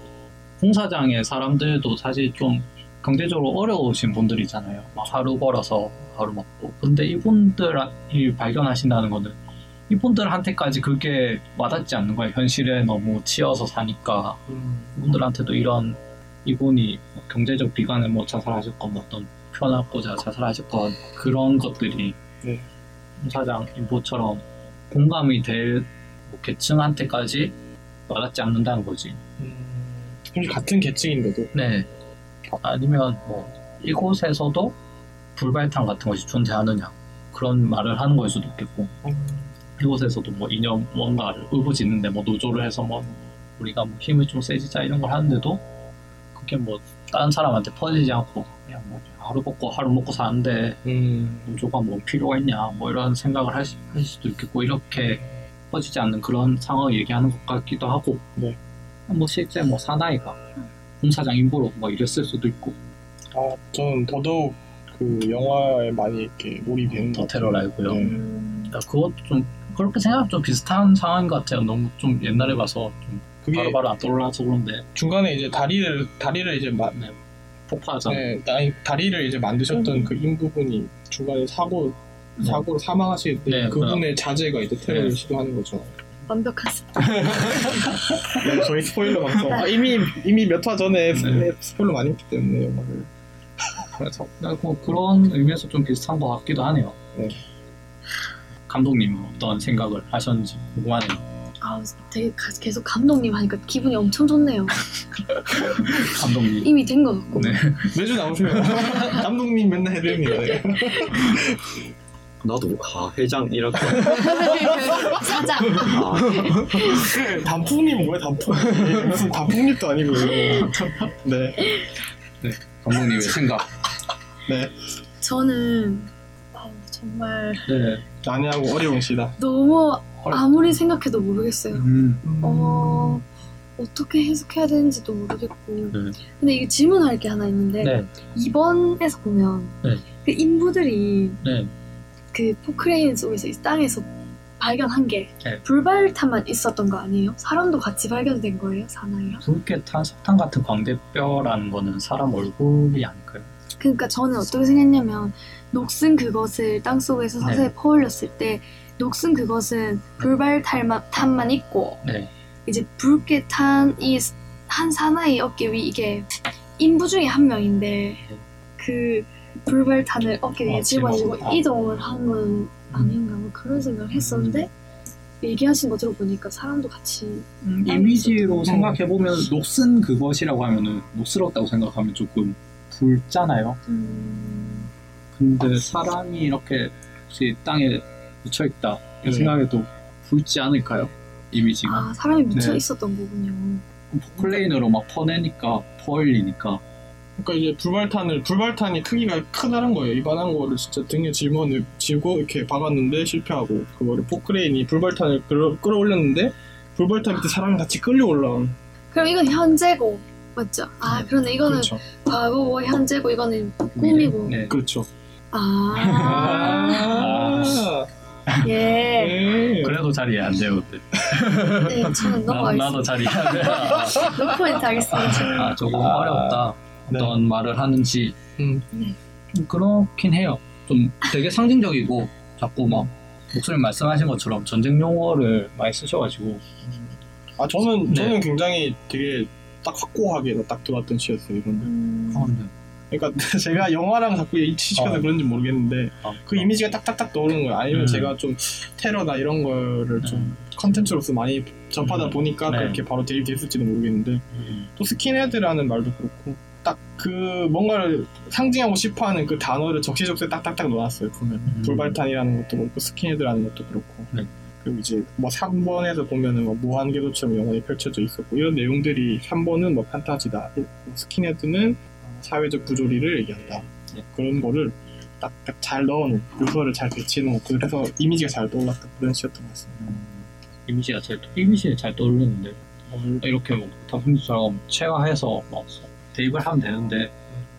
공사장의 사람들도 사실 좀 경제적으로 어려우신 분들이잖아요. 막 하루 벌어서 하루 먹고. 근데 이분들이 발견하신다는 거는 이분들한테까지 그게 와닿지 않는 거예요. 현실에 너무 치여서 사니까 이분들한테도 이런 이분이 뭐 경제적 비관에 뭐 자살하셨건 뭐 어떤 표현하고자 자살하셨건 그런 것들이 네. 공사장 인보처럼 공감이 될 뭐 계층한테까지 와닿지 않는다는 거지. 음, 혹시 같은 계층인데도 네. 아니면 뭐 이곳에서도 불발탄 같은 것이 존재하느냐 그런 말을 하는 거일 수도 있겠고 이곳에서도 뭐 이념 뭔가를 울부짖는데 뭐 노조를 해서 뭐 우리가 뭐 힘을 좀 세지자 이런 걸 하는데도 그게 뭐 다른 사람한테 퍼지지 않고 그냥 뭐 하루 먹고 하루 먹고 사는데 음, 노조가 뭐 필요가 있냐 뭐 이런 생각을 하시, 하실 수도 있겠고 이렇게 퍼지지 않는 그런 상황을 얘기하는 것 같기도 하고 네. 뭐 실제 뭐 사나이가 공사장 인보로 뭐 이랬을 수도 있고 아 저는 더더욱 그 영화에 많이 이렇게 몰입되는 더것 같아요. 테러를 알고요. 네. 음, 그것도 좀 그렇게 생각하면 좀 비슷한 상황인 것 같아요. 너무 좀 옛날에 봐서 좀 그게 바로 바로 안 떠올라서 그런데 중간에 이제 다리를 다리를 이제 마, 네, 폭파하잖아요. 네, 아니, 다리를 이제 만드셨던 그 인부분이 중간에 사고 네. 사고로 사망하실 때 네, 그분의 자제가 이제 테러를 네. 시도하는 거죠. 완벽한 스 네, 저희 스포일러 방송 아, 이미 이미 몇 화 전에 네. 스포일러 많이 했기 때문에 영화를 그래서 뭐 그런 의미에서 좀 비슷한 것 같기도 하네요. 네. 감독님은 어떤 생각을 하셨는지 궁금하네요. 아, 되게 가- 계속 감독님 하니까 기분이 엄청 좋네요. 감독님. 이미 된 것 같고. 네. 매주 나오세요. 감독님 맨날 해드립니다. 네. 나도 아, 회장 이렇게 사장. 아, 단풍님 뭐야 단풍? 무슨 단풍잎도 아니고요. 네, 감독님의 생각. 네. 저는 아, 정말 네. 난해하고 어려운 시다. 너무 아무리 생각해도 모르겠어요. 음. 어, 어떻게 해석해야 되는지도 모르겠고. 네. 근데 이게 질문할 게 하나 있는데 네. 2번에서 보면 네. 그 인부들이 네. 그 포크레인 속에서 이 땅에서 발견한 게 네. 불발탄만 있었던 거 아니에요? 사람도 같이 발견된 거예요, 사나이랑? 붉게 탄 석탄 같은 광대뼈라는 거는 사람 얼굴이 아닐까요? 그러니까 저는 어떻게 생각했냐면 녹슨 그것을 땅 속에서 네. 서서히 퍼올렸을 때 녹슨 그것은 불발탄만 탄만 있고 네. 이제 붉게 탄 이 한 사나이 어깨 위 이게 인부 중에 한 명인데 그 불발탄을 어깨 위에 어, 집어지고 집어서. 이동을 한건 아닌가 뭐 그런 생각을 했었는데 얘기하신 거 들어보니까 사람도 같이 음, 이미지로 음. 생각해보면 녹슨 그것이라고 하면은 녹스럽다고 생각하면 조금 붉잖아요. 음, 근데 사람이 이렇게 혹시 땅에 묻혀있다 네. 생각해도 붉지 않을까요? 이미지가. 아 사람이 묻혀 네. 있었던 거군요. 포클레인으로 막 퍼내니까 퍼올리니까 그러니까 이제 불발탄을 불발탄이 크기가 크다는 거예요. 이만한 거를 진짜 등에 짊어는 지고 이렇게 박았는데 실패하고 그거를 포크레인이 불발탄을 끌어, 끌어올렸는데 불발탄 밑에 사람이 같이 끌려 올라온. 그럼 이건 현재고 맞죠? 아 그런데 이거는 그렇죠. 과거고 현재고 이거는 꿈이고 네. 그렇죠. 아, 아, 예. 네. 그래도 잘 이해 안 돼요 그때. 네, 저는 나, 넘어가겠습니다. 나도 잘 이해 안 돼. 노포인트 하겠습니다. 아 조금 아. 어렵다. 네. 어떤 말을 하는지 음. 좀 그렇긴 해요. 좀 되게 상징적이고 자꾸 막 목소리 말씀하신 것처럼 전쟁 용어를 많이 쓰셔가지고 아 저는 네. 저는 굉장히 되게 딱 확고하게 딱 들어왔던 시였어요 이거는. 음, 어, 네. 그러니까 제가 영화랑 자꾸 일치시켜서 어. 그런지 모르겠는데 어, 그 이미지가 딱딱딱 떠오르는 거예요. 아니면 음. 제가 좀 테러나 이런 거를 좀 음, 컨텐츠로서 많이 접하다 음. 보니까 네. 그렇게 바로 대입됐을지는 모르겠는데 음, 또 스킨헤드라는 말도 그렇고 딱 그 뭔가를 상징하고 싶어하는 그 단어를 적시적소에 딱딱딱 넣어놨어요 보면 음. 불발탄이라는 것도 그렇고 스킨헤드라는 것도 그렇고 네. 그리고 이제 뭐 3번에서 보면은 뭐 무한궤도처럼 영원히 펼쳐져 있었고 이런 내용들이 3번은 뭐 판타지다. 뭐 스킨헤드는 사회적 부조리를 얘기한다. 예. 그런 거를 딱딱 잘 넣어놓은 요소를 잘 배치해놓은 그래서 이미지가 잘 떠올랐던 그런 시였던 것 같습니다. 이미지가 잘 이미지는 잘 떠오르는데 어, 이렇게 뭐 다분처럼 체화해서 뭐 대입을 하면 되는데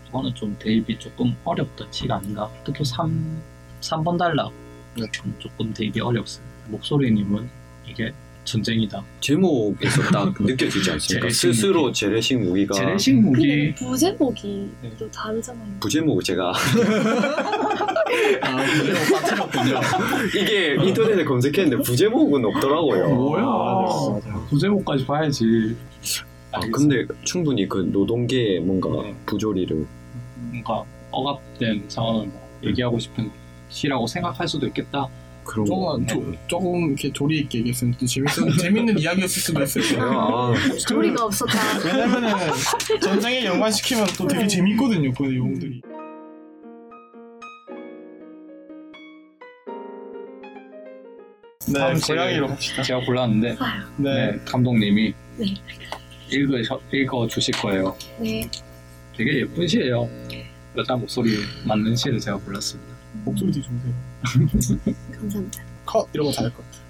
저거는 좀 대입이 조금 어렵던 시가 아닌가 특히 3, 3번 달락 네. 조금 대입이 어렵습니다 목소리님은 이게 전쟁이다 제목에서 딱 느껴지지 않습니까? 재래식 스스로 재래식 무기가 재래식 근데 무기 부제목이 네. 또 다르잖아요. 부제목 제가 아 이게 인터넷에 검색했는데 부제목은 없더라고요. 뭐야 맞아요, 맞아요. 부제목까지 봐야지 아, 근데 충분히 그 노동계의 뭔가 네. 부조리를 뭔가 억압된 상황을 뭐 얘기하고 싶은 시라고 생각할 수도 있겠다 그런 거. 조금 조, 조금 이렇게 조리 있게 얘기했으면 또 재밌 재밌는 이야기였을 수도 있어요. 아, 스토리가 없었다. 왜냐면은 전쟁에 연관시키면 또 되게 재밌거든요 그 내용들이. 네, 다음 고양이로 갑시다. 제가 골랐는데 네. 네, 감독님이 네. 읽어, 읽어 주실 거예요. 네. 되게 예쁜 시예요. 여자 목소리 맞는 시를 제가 골랐습니다. 목소리 되게 좋으세요. 감사합니다. 컷 이런 거 잘할 것 같아.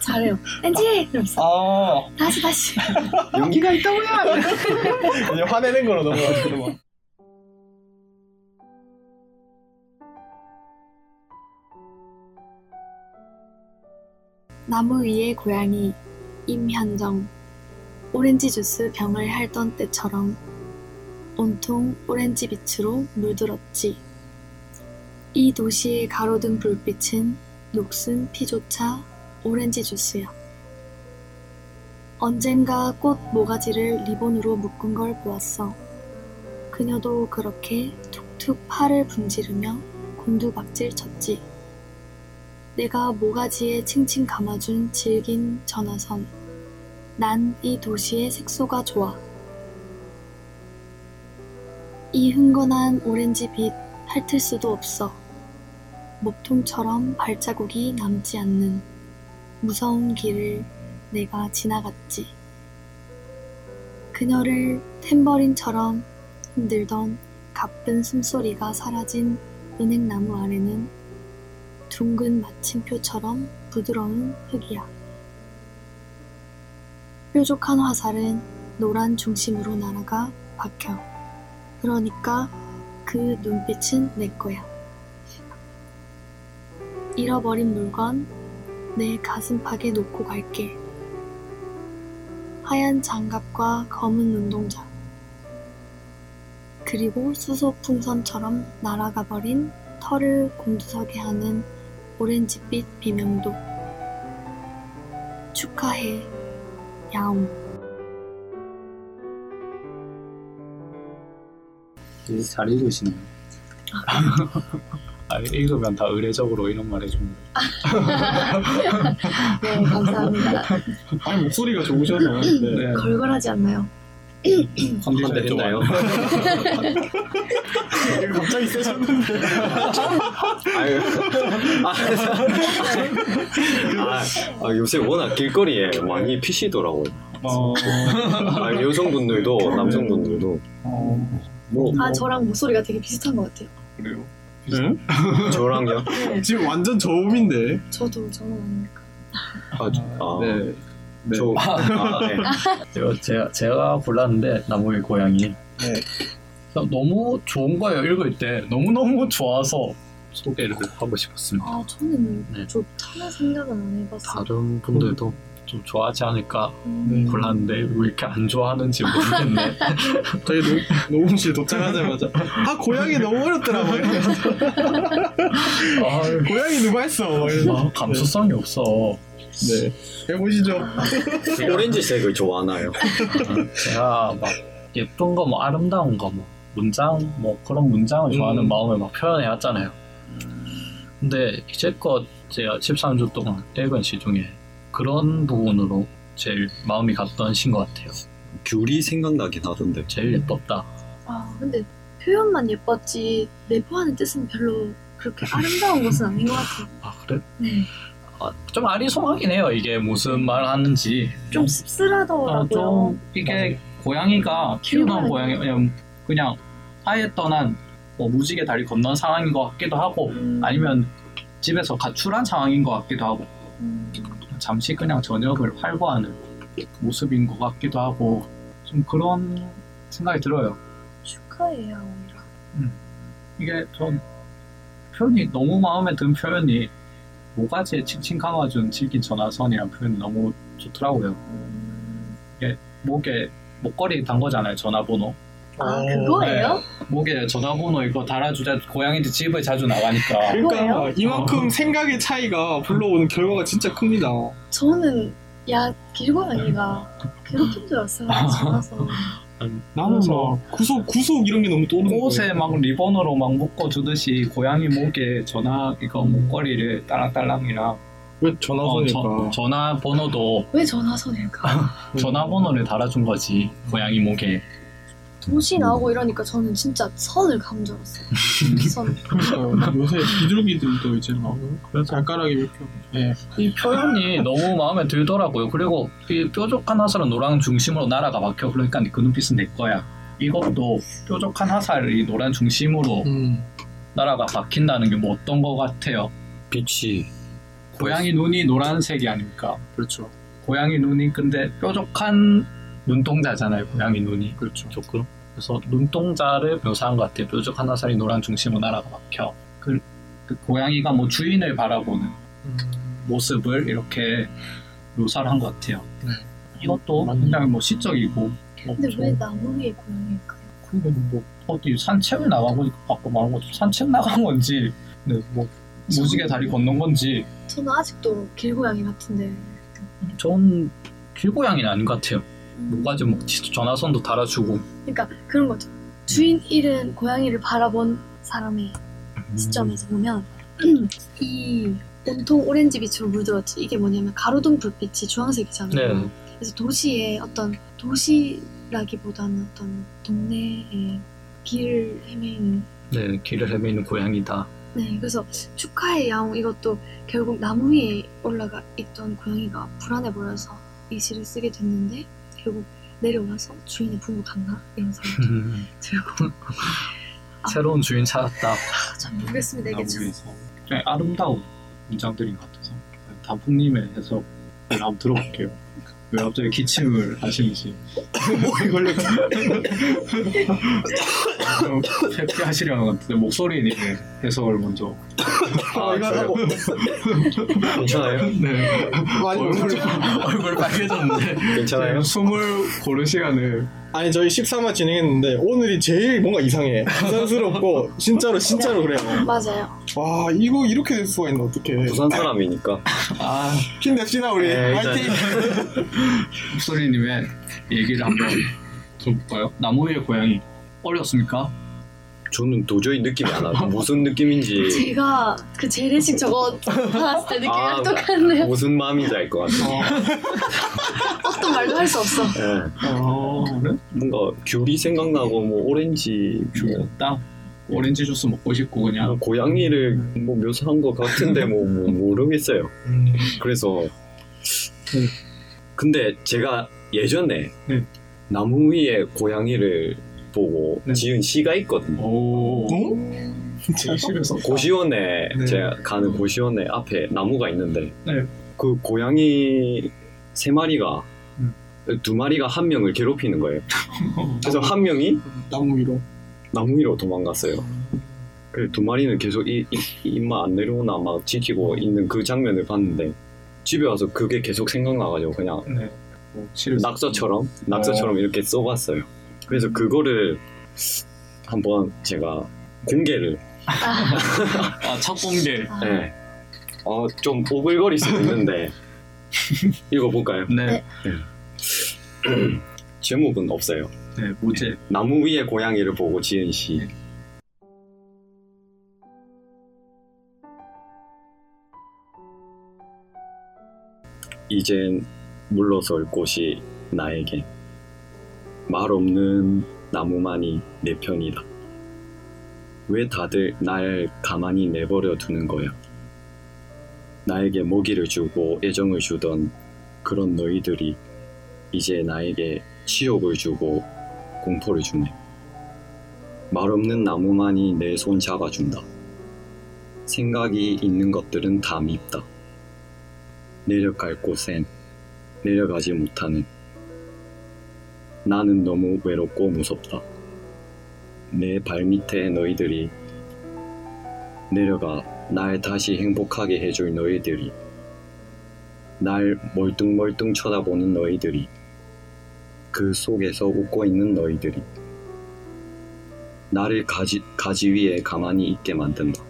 잘해요. 엔지! 이러면서. 아, 다시, 다시. 연기가 있다고요? 이제 화내는 거로 넘어가지고 막. 나무 위의 고양이 임현정 오렌지 주스 병을 핥던 때처럼 온통 오렌지 빛으로 물들었지. 이 도시의 가로등 불빛은 녹슨 피조차 오렌지 주스야. 언젠가 꽃 모가지를 리본으로 묶은 걸 보았어. 그녀도 그렇게 툭툭 팔을 분지르며 곤두박질 쳤지. 내가 모가지에 칭칭 감아준 질긴 전화선. 난 이 도시의 색소가 좋아. 이 흥건한 오렌지 빛 핥을 수도 없어. 목통처럼 발자국이 남지 않는 무서운 길을 내가 지나갔지. 그녀를 탬버린처럼 흔들던 가쁜 숨소리가 사라진 은행나무 아래는 둥근 마침표처럼 부드러운 흙이야. 뾰족한 화살은 노란 중심으로 날아가 박혀. 그러니까 그 눈빛은 내 거야. 잃어버린 물건 내 가슴팍에 놓고 갈게. 하얀 장갑과 검은 눈동자. 그리고 수소 풍선처럼 날아가 버린 털을 곤두서게 하는 오렌지빛 비명도. 축하해, 야옹. 되게 잘 읽으시네요. 아, 읽으면 다 의례적으로 이런 말 해줍니다. 네, 감사합니다. 아니 목소리가 좋으셔서. 네. 네. 걸걸하지 않나요? 좀 했나요? 갑자기 세졌는데. 아유, 아, 아, 요새 워낙 길거리에 많이 피시더라고요. 어, 아, 여성분들도 남성분들도 어, 뭐 아, 저랑 목소리가 되게 비슷한 것 같아요. 그래요. 응? 저랑요? 네, 지금 완전 저음인데. 저도 저는 아닙니까? 아, 저, 아, 네. 네. 저, 아, 네. 제가, 제가, 제가 골랐는데 나무의 고양이. 네. 너무 좋은 거예요. 읽을 때 너무너무 좋아서 소개를 하고 싶었습니다. 아, 저는 네. 좋다는 생각은 안 해봤어요. 다른 분들도 좀 좋아하지 않을까 음, 네. 골랐는데 왜 이렇게 안 좋아하는지 모르겠네. 저희 녹, 녹음실 도착하자마자 아 고양이 너무 어렵더라고요. 아, 고양이 누가 했어? 아, 감수성이 없어. 네. 해보시죠. 오렌지색을 좋아하나요? 제가 막 예쁜 거, 뭐 아름다운 거, 뭐 문장, 뭐 그런 문장을 좋아하는 음. 마음을 막 표현해왔잖아요. 근데 이제껏 제가 13주 동안 읽은 시 중에 그런 부분으로 제일 마음이 갔던 시인 것 같아요. 귤이 생각나긴 하던데. 제일 예뻤다. 아, 근데 표현만 예뻤지 내포하는 뜻은 별로 그렇게 아름다운 것은 아닌 것 같아요. 아 그래? 네. 좀 아리송하긴 해요. 이게 무슨 말 하는지. 좀 어, 씁쓸하더라고요. 좀 이게 고양이가 키우던 고양이 그냥, 그냥 아예 떠난 뭐 무지개 다리 건넌 상황인 것 같기도 하고 음, 아니면 집에서 가출한 상황인 것 같기도 하고 음, 잠시 그냥 저녁을 활보하는 모습인 것 같기도 하고 좀 그런 생각이 들어요. 축하해요, 오이라. 이게 전 표현이 너무 마음에 든 표현이 모가지에 칭칭 감아준 질긴 전화선이라는 표현이 너무 좋더라고요. 음, 목에 목걸이 단 거잖아요 전화번호. 아 어, 그거예요? 목에 전화번호 이거 달아주자 고양이들 집에 자주 나가니까 그러니까 그거예요? 이만큼 생각의 차이가 불러오는 결과가 진짜 큽니다. 저는 야 길고양이가 괴롭힌 줄 알았어요. 나는 그래서 막 구속 구속 이런 게 너무 떠오르는 옷에 거예요. 막 리본으로 막 묶어 주듯이 고양이 목에 전화 이거 목걸이를 딸랑딸랑이랑 왜 어, 전화선일까? 저- 전화번호도 왜 전화선일까? 전화번호를 달아준 거지 고양이 목에 도시 나오고 이러니까 저는 진짜 선을 감은 줄 알았어요. 선. 그러니까요. 요새 비둘기들도 이제 막 그래서 발가락이 이렇게 예. 이 표현이 너무 마음에 들더라고요. 그리고 이 뾰족한 화살은 노랑 중심으로 나라가 박혀 그러니까 그 눈빛은 내 거야. 이것도 뾰족한 화살이 노란 중심으로 음. 나라가 박힌다는 게 뭐 어떤 거 같아요? 빛이 고양이 눈이 노란색이 아닙니까? 그렇죠. 고양이 눈이 근데 뾰족한 눈동자잖아요. 고양이 눈이. 그렇죠. 조금 그래서 눈동자를 묘사한 것 같아요. 뾰족한 화살이 노란 중심으로 나라가 박혀. 그, 그 고양이가 뭐 주인을 바라보는 음. 모습을 이렇게 묘사를 한 것 같아요. 네. 이것도 맞네. 굉장히 뭐 시적이고. 뭐 근데 좀- 왜 나무 위에 고양이일까요? 그게 뭐 어디 산책을 나가고 아까 말한 것처럼 산책 나간 건지, 네, 뭐 무지개 다리 건넌 건지, 저는 아직도 길고양이 같은데. 전 길고양이는 아닌 것 같아요. 음, 뭐가지 뭐 전화선도 달아주고. 그러니까 그런 거죠. 주인 잃은 고양이를 바라본 사람의 음. 시점에서 보면 이 온통 오렌지 빛으로 물들었지 이게 뭐냐면 가로등 불빛이 주황색이잖아요. 네. 그래서 도시의 어떤 도시라기보다는 어떤 동네의 길을 헤매는 네, 길을 헤매는 고양이다. 네 그래서 축하의 야옹 이것도 결국 나무 위에 올라가 있던 고양이가 불안해 보여서 이 시를 쓰게 됐는데 결국 내려와서 주인의 품으로 갔나 이런 생각이 들고 새로운 주인 찾았다. 아, 잘 모르겠습니다 이게 참. 굉장히 아름다운 문장들인 것 같아서 단풍님의 해석을 한번 들어볼게요. 왜 갑자기 기침을 하시는지 목이 걸렸다. 해피 하시려는 것 같은데 목소리님의 해석을 먼저 아, 이거 하고 괜찮아요? 네 많이 얼굴. 얼굴 빨개졌는데 괜찮아요? 숨을 고를 시간을 아니 저희 13화 진행했는데 오늘이 제일 뭔가 이상해. 부산스럽고 진짜로 진짜로 그래요. 맞아요 와 이거 이렇게 될 수가 있나 어떡해. 부산 사람이니까 아 힘냅시다 우리. 네, 화이팅. 목소리님의 얘기를 한번 들어볼까요? 나무 위의 고양이 어렸습니까? 저는 도저히 느낌이 안 와요. 무슨 느낌인지 제가 그 재래식 저거 받았을 때 느낌이랑 아, 똑같네요 무슨 마음인지 알 것 같아요. 어떤 말도 할 수 없어 예. 어 그래? 뭔가 귤이 생각나고 뭐 오렌지 뭐딱 오렌지 주스 먹고 싶고 그냥 뭐 고양이를 뭐 묘사한 것 같은데 뭐, 뭐 모르겠어요. 음. 그래서 근데 제가 예전에 네. 나무 위에 고양이를 보고 네. 지은 시가 있거든요. 오 어? 제 집에서 고시원에 네. 제가 가는 고시원에 앞에 나무가 있는데 네. 그 고양이 세 마리가 음. 두 마리가 한 명을 괴롭히는 거예요. 그래서 한 명이 나무 위로. 나무 위로 도망갔어요. 그두 마리는 계속 이, 이, 입만 안 내려오나 막 지키고 있는 그 장면을 봤는데 집에 와서 그게 계속 생각나가지고 그냥 네. 뭐 낙서처럼 낙서처럼 이렇게 써봤어요. 그래서 그거를 한번 제가 공개를 아 첫 공개 아, 네. 어, 좀 오글거릴 수도 있는데 읽어볼까요? 네, 제목은 없어요. 네 무제 나무 위에 고양이를 보고 지은 시. 이젠 물러설 곳이 나에게 말 없는 나무만이 내 편이다. 왜 다들 날 가만히 내버려 두는 거야? 나에게 먹이를 주고 애정을 주던 그런 너희들이 이제 나에게 치욕을 주고 공포를 주네. 말 없는 나무만이 내 손 잡아준다. 생각이 있는 것들은 다 밉다. 내려갈 곳엔 내려가지 못하는 나는 너무 외롭고 무섭다. 내 발밑에 너희들이 내려가 날 다시 행복하게 해줄 너희들이 날 멀뚱멀뚱 쳐다보는 너희들이 그 속에서 웃고 있는 너희들이 나를 가지, 가지 위에 가만히 있게 만든다.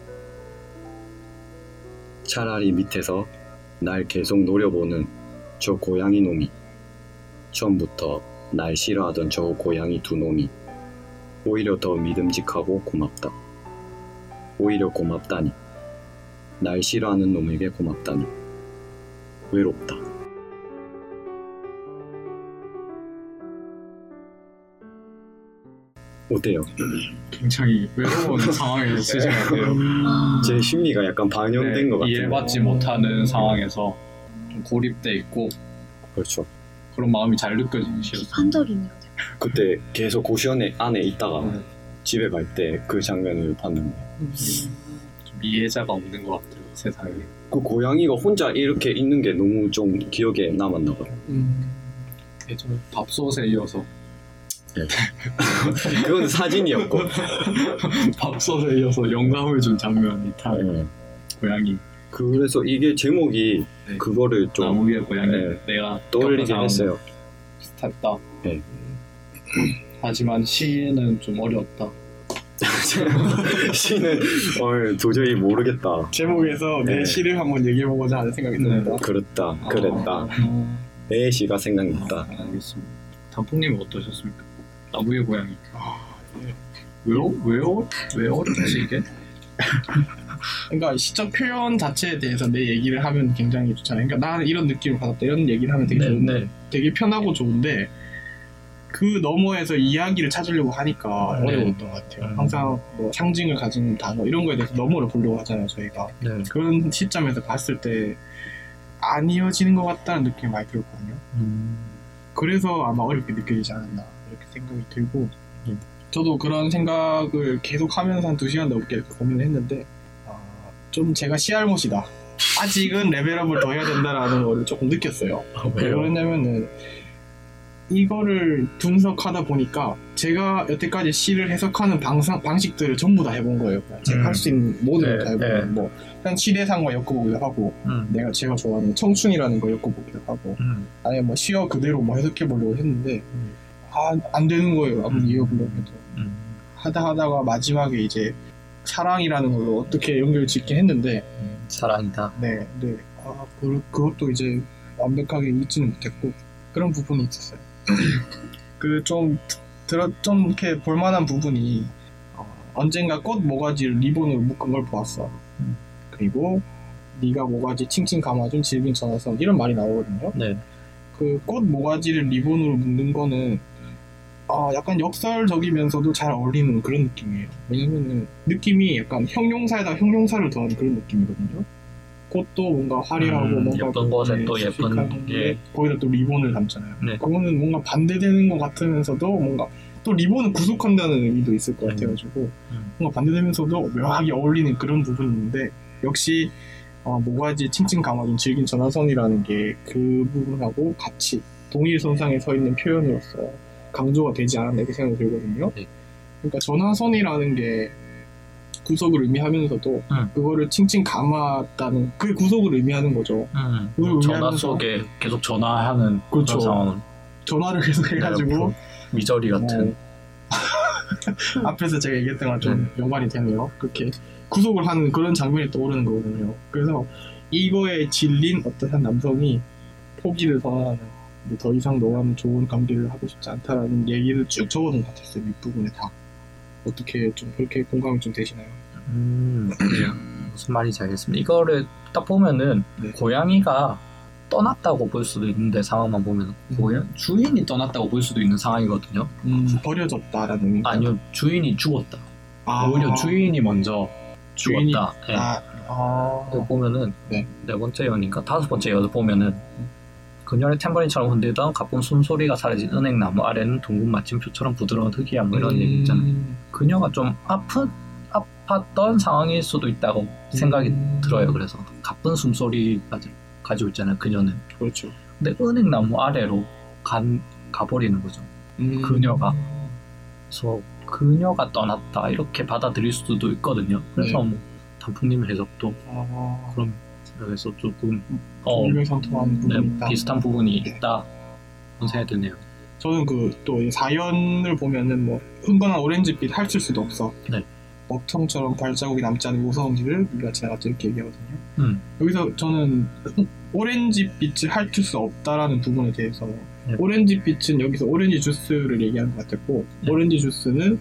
차라리 밑에서 날 계속 노려보는 저 고양이 놈이 처음부터 날 싫어하던 저 고양이 두 놈이 오히려 더 믿음직하고 고맙다. 오히려 고맙다니. 날 싫어하는 놈에게 고맙다니. 외롭다. 어때요? 굉장히 외로운 상황에서 쓰신 것 같아요. 제 심리가 약간 반영된 네, 것 같아요. 이해받지 못하는 상황에서 좀 고립돼 있고 그렇죠. 그런 마음이 잘 느껴지는 시였어요. 비판적이네요. 그때 계속 고시원에 안에 있다가 네. 집에 갈 때 그 장면을 봤는데 좀 이해자가 없는 것 같아요 세상에. 그 고양이가 혼자 이렇게 있는 게 너무 좀 기억에 남았나 봐요. 음. 예전 밥솥에 이어서 그건 사진이었고. 밥솥에 이어서 영감을 준 장면이 다 네. 고양이 그래서 이게 제목이 네. 그거를 좀 나무 위에 고양이 네. 내가 떠올리게 했어요. 비슷했다. 네. 하지만 시는 좀 어려웠다. 시는 어, 도저히 모르겠다. 제목에서 내 네. 시를 한번 얘기해보고자 하는 생각이 듭니다. 그렇다, 그랬다. 아, 내 시가 생각났다. 알겠습니다. 단풍님 어떠셨습니까? 나무 위에 고양이. 아, 예. 왜, 어- 왜, 어- 왜 어렵지 이게? 그러니까 시적 표현 자체에 대해서 내 얘기를 하면 굉장히 좋잖아요. 그러니까 나는 이런 느낌을 받았다 이런 얘기를 하면 되게 좋은데 되게 편하고 좋은데 그 너머에서 이야기를 찾으려고 하니까 네. 어려웠던 것 같아요. 음. 항상 뭐 상징을 가진 단어 이런 거에 대해서 너머를 보려고 하잖아요, 저희가. 네. 그런 시점에서 봤을 때 안 이어지는 것 같다는 느낌이 많이 들었거든요. 그래서 아마 어렵게 느껴지지 않았나 생각이 들고 음. 저도 그런 생각을 계속 하면서 한두 시간 넘게 이렇게 고민을 했는데 어, 좀 제가 씨알못이다 아직은 레벨업을 더 해야 된다라는 거를 조금 느꼈어요 왜 그러냐면은 이거를 분석하다 보니까 제가 여태까지 시를 해석하는 방상, 방식들을 전부 다 해본 거예요 제가 음. 할수 있는 모든 걸 네, 다 해본 네. 거예요 뭐 그냥 시대상과 엮어보기도 하고 음. 내가 제가 좋아하는 청춘이라는 거 엮어보기도 하고 음. 아예 뭐 시어 그대로 뭐 해석해 보려고 했는데 음. 아, 안 되는 거예요 아무리 음. 이어보려고 해도 음. 하다 하다가 마지막에 이제 사랑이라는 걸로 어떻게 연결 짓긴 했는데 사랑이다. 네, 네. 아, 그, 그것도 이제 완벽하게 잊지는 못했고 그런 부분이 있었어요 그 좀 들어 좀 이렇게 볼만한 부분이 어, 언젠가 꽃 모가지를 리본으로 묶은 걸 보았어 음. 그리고 네가 모가지 칭칭 감아준 질긴 전화선 이런 말이 나오거든요 네. 그 꽃 모가지를 리본으로 묶는 거는 아, 약간 역설적이면서도 잘 어울리는 그런 느낌이에요. 왜냐면은 느낌이 약간 형용사에다 형용사를 더한 그런 느낌이거든요. 꽃도 뭔가 화려하고 음, 뭔가 예쁜 것에 네, 또 예쁜. 게 거기다 또 리본을 담잖아요. 네. 그거는 뭔가 반대되는 것 같으면서도 뭔가 또 리본을 구속한다는 의미도 있을 것 음. 같아가지고 음. 뭔가 반대되면서도 묘하게 어울리는 그런 부분이 있는데 역시 어, 모가지 칭칭 감아준 질긴 전화선이라는 게 그 부분하고 같이 동일 선상에 서 있는 표현으로서 강조가 되지 않았나 이렇게 생각이 들거든요. 네. 그러니까 전화선이라는 게 구속을 의미하면서도 음. 그거를 칭칭 감았다는 그 구속을 의미하는 거죠. 음. 그걸 전화 속에 계속 전화하는 그렇죠. 상황은 전화를 계속 해가지고 미저리 같은. 뭐 앞에서 제가 얘기했던 거랑 좀 연관이 되네요. 그렇게 구속을 하는 그런 장면이 떠오르는 거거든요. 그래서 이거에 질린 어떤 한 남성이 포기를 선언하는 더 이상 너와는 좋은 관계를 하고 싶지 않다라는 얘기를 쭉 적어놓은 것 같았어요. 윗부분에 다. 어떻게 좀 그렇게 공감이 좀 되시나요? 음. 무슨 말인지 알겠습니다. 이거를 딱 보면은 네. 고양이가 떠났다고 볼 수도 있는데 상황만 보면 고양 주인이 떠났다고 볼 수도 있는 상황이거든요. 음, 버려졌다라는 의미가 아니요 주인이 죽었다. 아, 오히려 주인이 먼저 주인이- 죽었다. 예. 아, 아, 또 보면은 네. 네 번째 연인가 다섯 번째 연을 보면은 그녀의 탬버린처럼 흔들던 가쁜 숨소리가 사라진 은행나무 아래는 둥근 마침표처럼 부드러운 흙이야 뭐 이런 얘기 있잖아요. 음. 그녀가 좀 아픈 아팠던 상황일 수도 있다고 생각이 음. 들어요. 그래서 가쁜 숨소리까지 가지고 있잖아요. 그녀는. 그렇죠. 근데 은행나무 아래로 간 가버리는 거죠. 음. 그녀가. 그래서 그녀가 떠났다 이렇게 받아들일 수도 있거든요. 그래서 네. 뭐 단풍님 해석도 아, 그런 생각에서 조금 어, 일맥상통한 부분이 네, 있다. 비슷한 부분이 네. 있다 그런 생각이 드네요. 저는 그 또 사연을 보면은 뭐 흥건한 오렌지빛 핥을 수도 없어. 네. 먹통처럼 발자국이 남지 않은 무서운 길을 우리가 지나갔죠 이렇게 얘기하거든요. 음. 여기서 저는 오렌지빛을 핥을 수 없다라는 부분에 대해서 네. 오렌지빛은 여기서 오렌지 주스를 얘기하는 것 같았고 네. 오렌지 주스는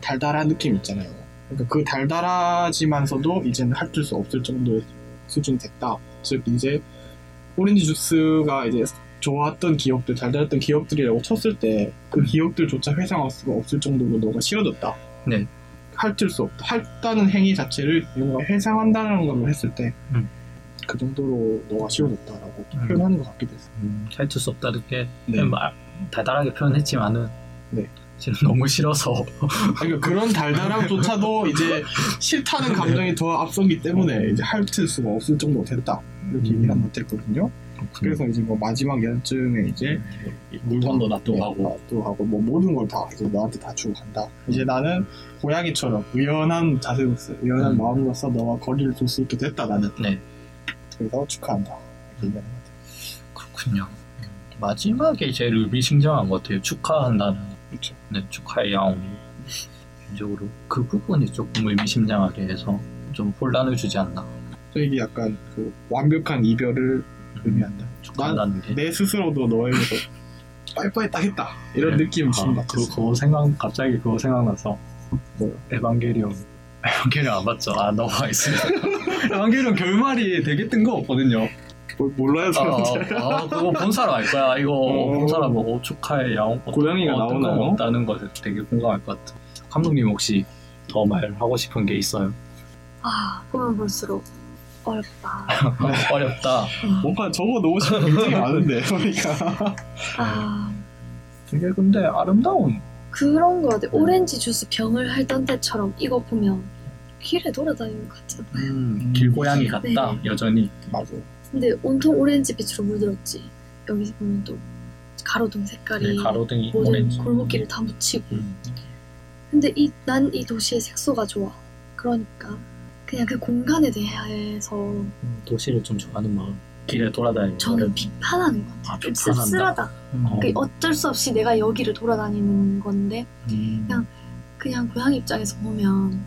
달달한 느낌 있잖아요. 그러니까 그 달달하지만서도 이제는 핥을 수 없을 정도의 수준이 됐다. 즉 이제 오렌지 주스가 이제 좋았던 기억들, 달달했던 기억들이라고 쳤을 때 그 기억들조차 회상할 수가 없을 정도로 너가 싫어졌다. 네. 핥을 수 없다. 핥다는 행위 자체를 뭔가 회상한다는 걸로 했을 때그 음. 정도로 너가 싫어졌다라고 음. 표현하는 것 같기도 했어. 음, 핥을 수 없다는 게 네. 말, 달달하게 표현했지만은 네. 지금 너무 싫어서 그러니까 그런 달달함조차도 이제 싫다는 감정이 더 앞서기 때문에 이제 핥을 수가 없을 정도가 됐다. 이렇게 음. 얘기를 한번 했거든요. 그래서 이제 뭐 마지막 연쯤에 이제 물건도 놔두고 하고 놔두고 하고 뭐 모든 걸 다 이제 너한테 다 주고 간다. 이제 나는 고양이처럼 의연한 자세로서 의연한 음. 마음으로서 너와 거리를 둘 수 있게 됐다 나는. 네. 그래서 축하한다. 얘기하는 것 같아요. 그렇군요. 마지막에 제일 의미심장한 것 같아요. 축하한다는 그렇죠. 네, 야옹 개인적으로 그 부분이 조금 의미심장하게 해서 좀 혼란을 주지 않나 저 이게 약간 그 완벽한 이별을 의미한다. 축하한다는 게 내 스스로도 너에게서 빨뻔했다 했다 이런 네. 느낌 주는 것 아, 그. 그거 생각 갑자기 그거 생각나서 뭐요? 에반게리온 에반게리온 안 봤죠? 아 너가 있습니다 에반게리온 결말이 되게 뜬금없거든요 뭐, 몰라요 아, 사람들. 아, 그거 본 사람 알 거야 이거 어. 본 사람 뭐 축하의 야옹 고양이가 어, 나오나요? 뜬금없다는 것에 되게 공감할 것 같아 감독님 혹시 더 말하고 싶은 게 있어요? 아 보면 볼수록 어렵다. 어렵다 뭔가 적어 놓으시면 굉장히 많은데 그러니까 아 되게 근데 아름다운 그런 거 같아. 오렌지 주스 병을 핥던 때처럼 이거 보면 길에 돌아다니는 것 같잖아. 음, 길고양이 같다 네. 여전히 맞아. 근데 온통 오렌지 빛으로 물들었지. 여기서 보면 또 가로등 색깔이 네, 가로등이 모든 오렌지 골목길을 다 묻히고. 음. 근데 이 난 이 도시의 색소가 좋아. 그러니까 그냥 그 공간에 대해서 음, 도시를 좀 좋아하는 마음 길에 돌아다니는 저는 비판하는 것 같아요. 아, 좀 비판한다. 씁쓸하다. 어, 그 어쩔 수 없이 내가 여기를 돌아다니는 건데 음, 그냥 그냥 고양이 입장에서 보면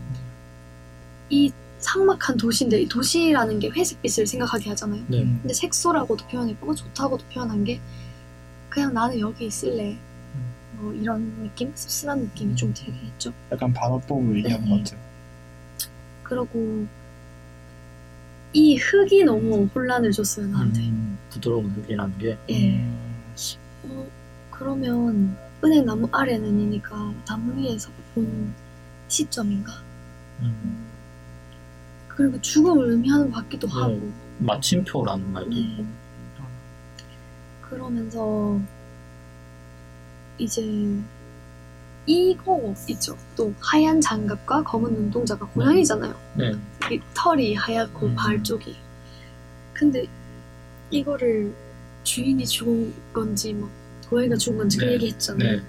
이 삭막한 도시인데 이 도시라는 게 회색빛을 생각하게 하잖아요. 네. 근데 색소라고도 표현했고 좋다고도 표현한 게 그냥 나는 여기 있을래. 뭐 이런 느낌, 씁쓸한 느낌이 좀 되게 있죠. 약간 얘기하는 네. 것 같아요. 그리고 이 흙이 너무 혼란을 줬어요 나한테. 음, 부드러운 흙이라는 게 예. 어, 그러면 은행 나무 아래는 이니까 나무 위에서 본 시점인가? 음, 그리고 죽음을 의미하는 것 같기도 네. 하고. 마침표라는 말도 네. 있고 그러면서 이제 이거 있죠. 또 하얀 장갑과 검은 눈동자가 고양이잖아요. 네. 이 털이 하얗고 음. 발 쪽이. 근데 이거를 주인이 죽은 건지 막 고양이가 죽은 건지 그 네. 얘기했잖아요. 네.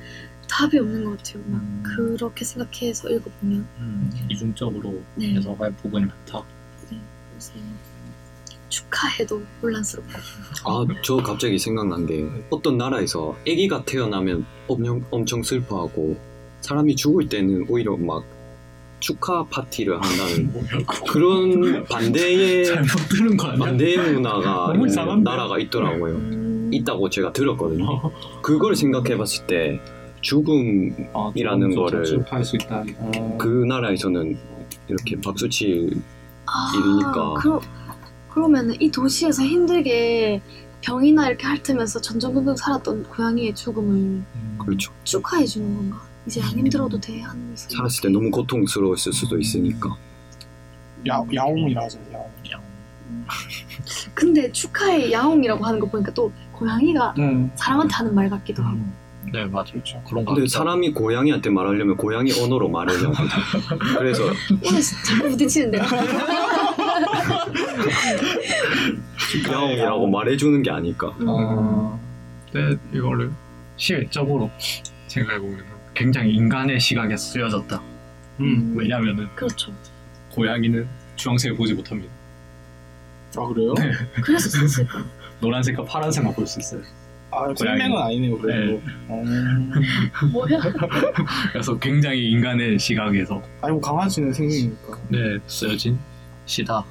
답이 없는 것 같아요. 막 음. 그렇게 생각해서 읽어보면. 음, 이중적으로 네. 해석할 부분이 많다 그래서 축하해도 혼란스럽고. 아, 저 갑자기 생각난 게 어떤 나라에서 아기가 태어나면 엄청, 엄청 슬퍼하고 사람이 죽을 때는 오히려 막 축하 파티를 한다는 그런 반대의 잘못 들은 거 아니야? 반대의 문화가? 나라가 있더라고요. 음, 있다고 제가 들었거든요. 그걸 생각해봤을 때 죽음 아, 이라는 거를- 있다 그 나라에서는 이렇게 박수칠 아, 일이니까. 그러, 그러면은 이 도시에서 힘들게 병이나 이렇게 핥으면서 전전긍긍 살았던 고양이의 죽음을 음, 그렇죠. 축하해 주는 건가? 이제 안 힘들어도 돼 하면서 살았을 때 너무 고통스러웠을 수도 있으니까. 야, 야옹이라 하죠. 야옹. 근데 축하의 야옹이라고 하는 거 보니까 또 고양이가 음. 사람한테 하는 말 같기도 하고. 네 맞아요. 그런 거 근데. 사람이 고양이한테 말하려면 고양이 언어로 말하려고. 그래서 오늘 자꾸 부딪히는데요. 야옹이라고 말해주는 게 아닐까. 음. 어, 근데 이거를 시각적으로 생각해 보면 굉장히 인간의 시각에 쓰여졌다. 음. 왜냐면은 그렇죠. 고양이는 주황색을 보지 못합니다. 아 그래요? 그래서 썼을까? 노란색과 파란색만 볼 수 있어요. 아 생명은 아니네요 그래도. 어. 뭐야? 그래서 굉장히 인간의 시각에서 아니 뭐 강아지는 생명이니까. 네 쓰여진 시다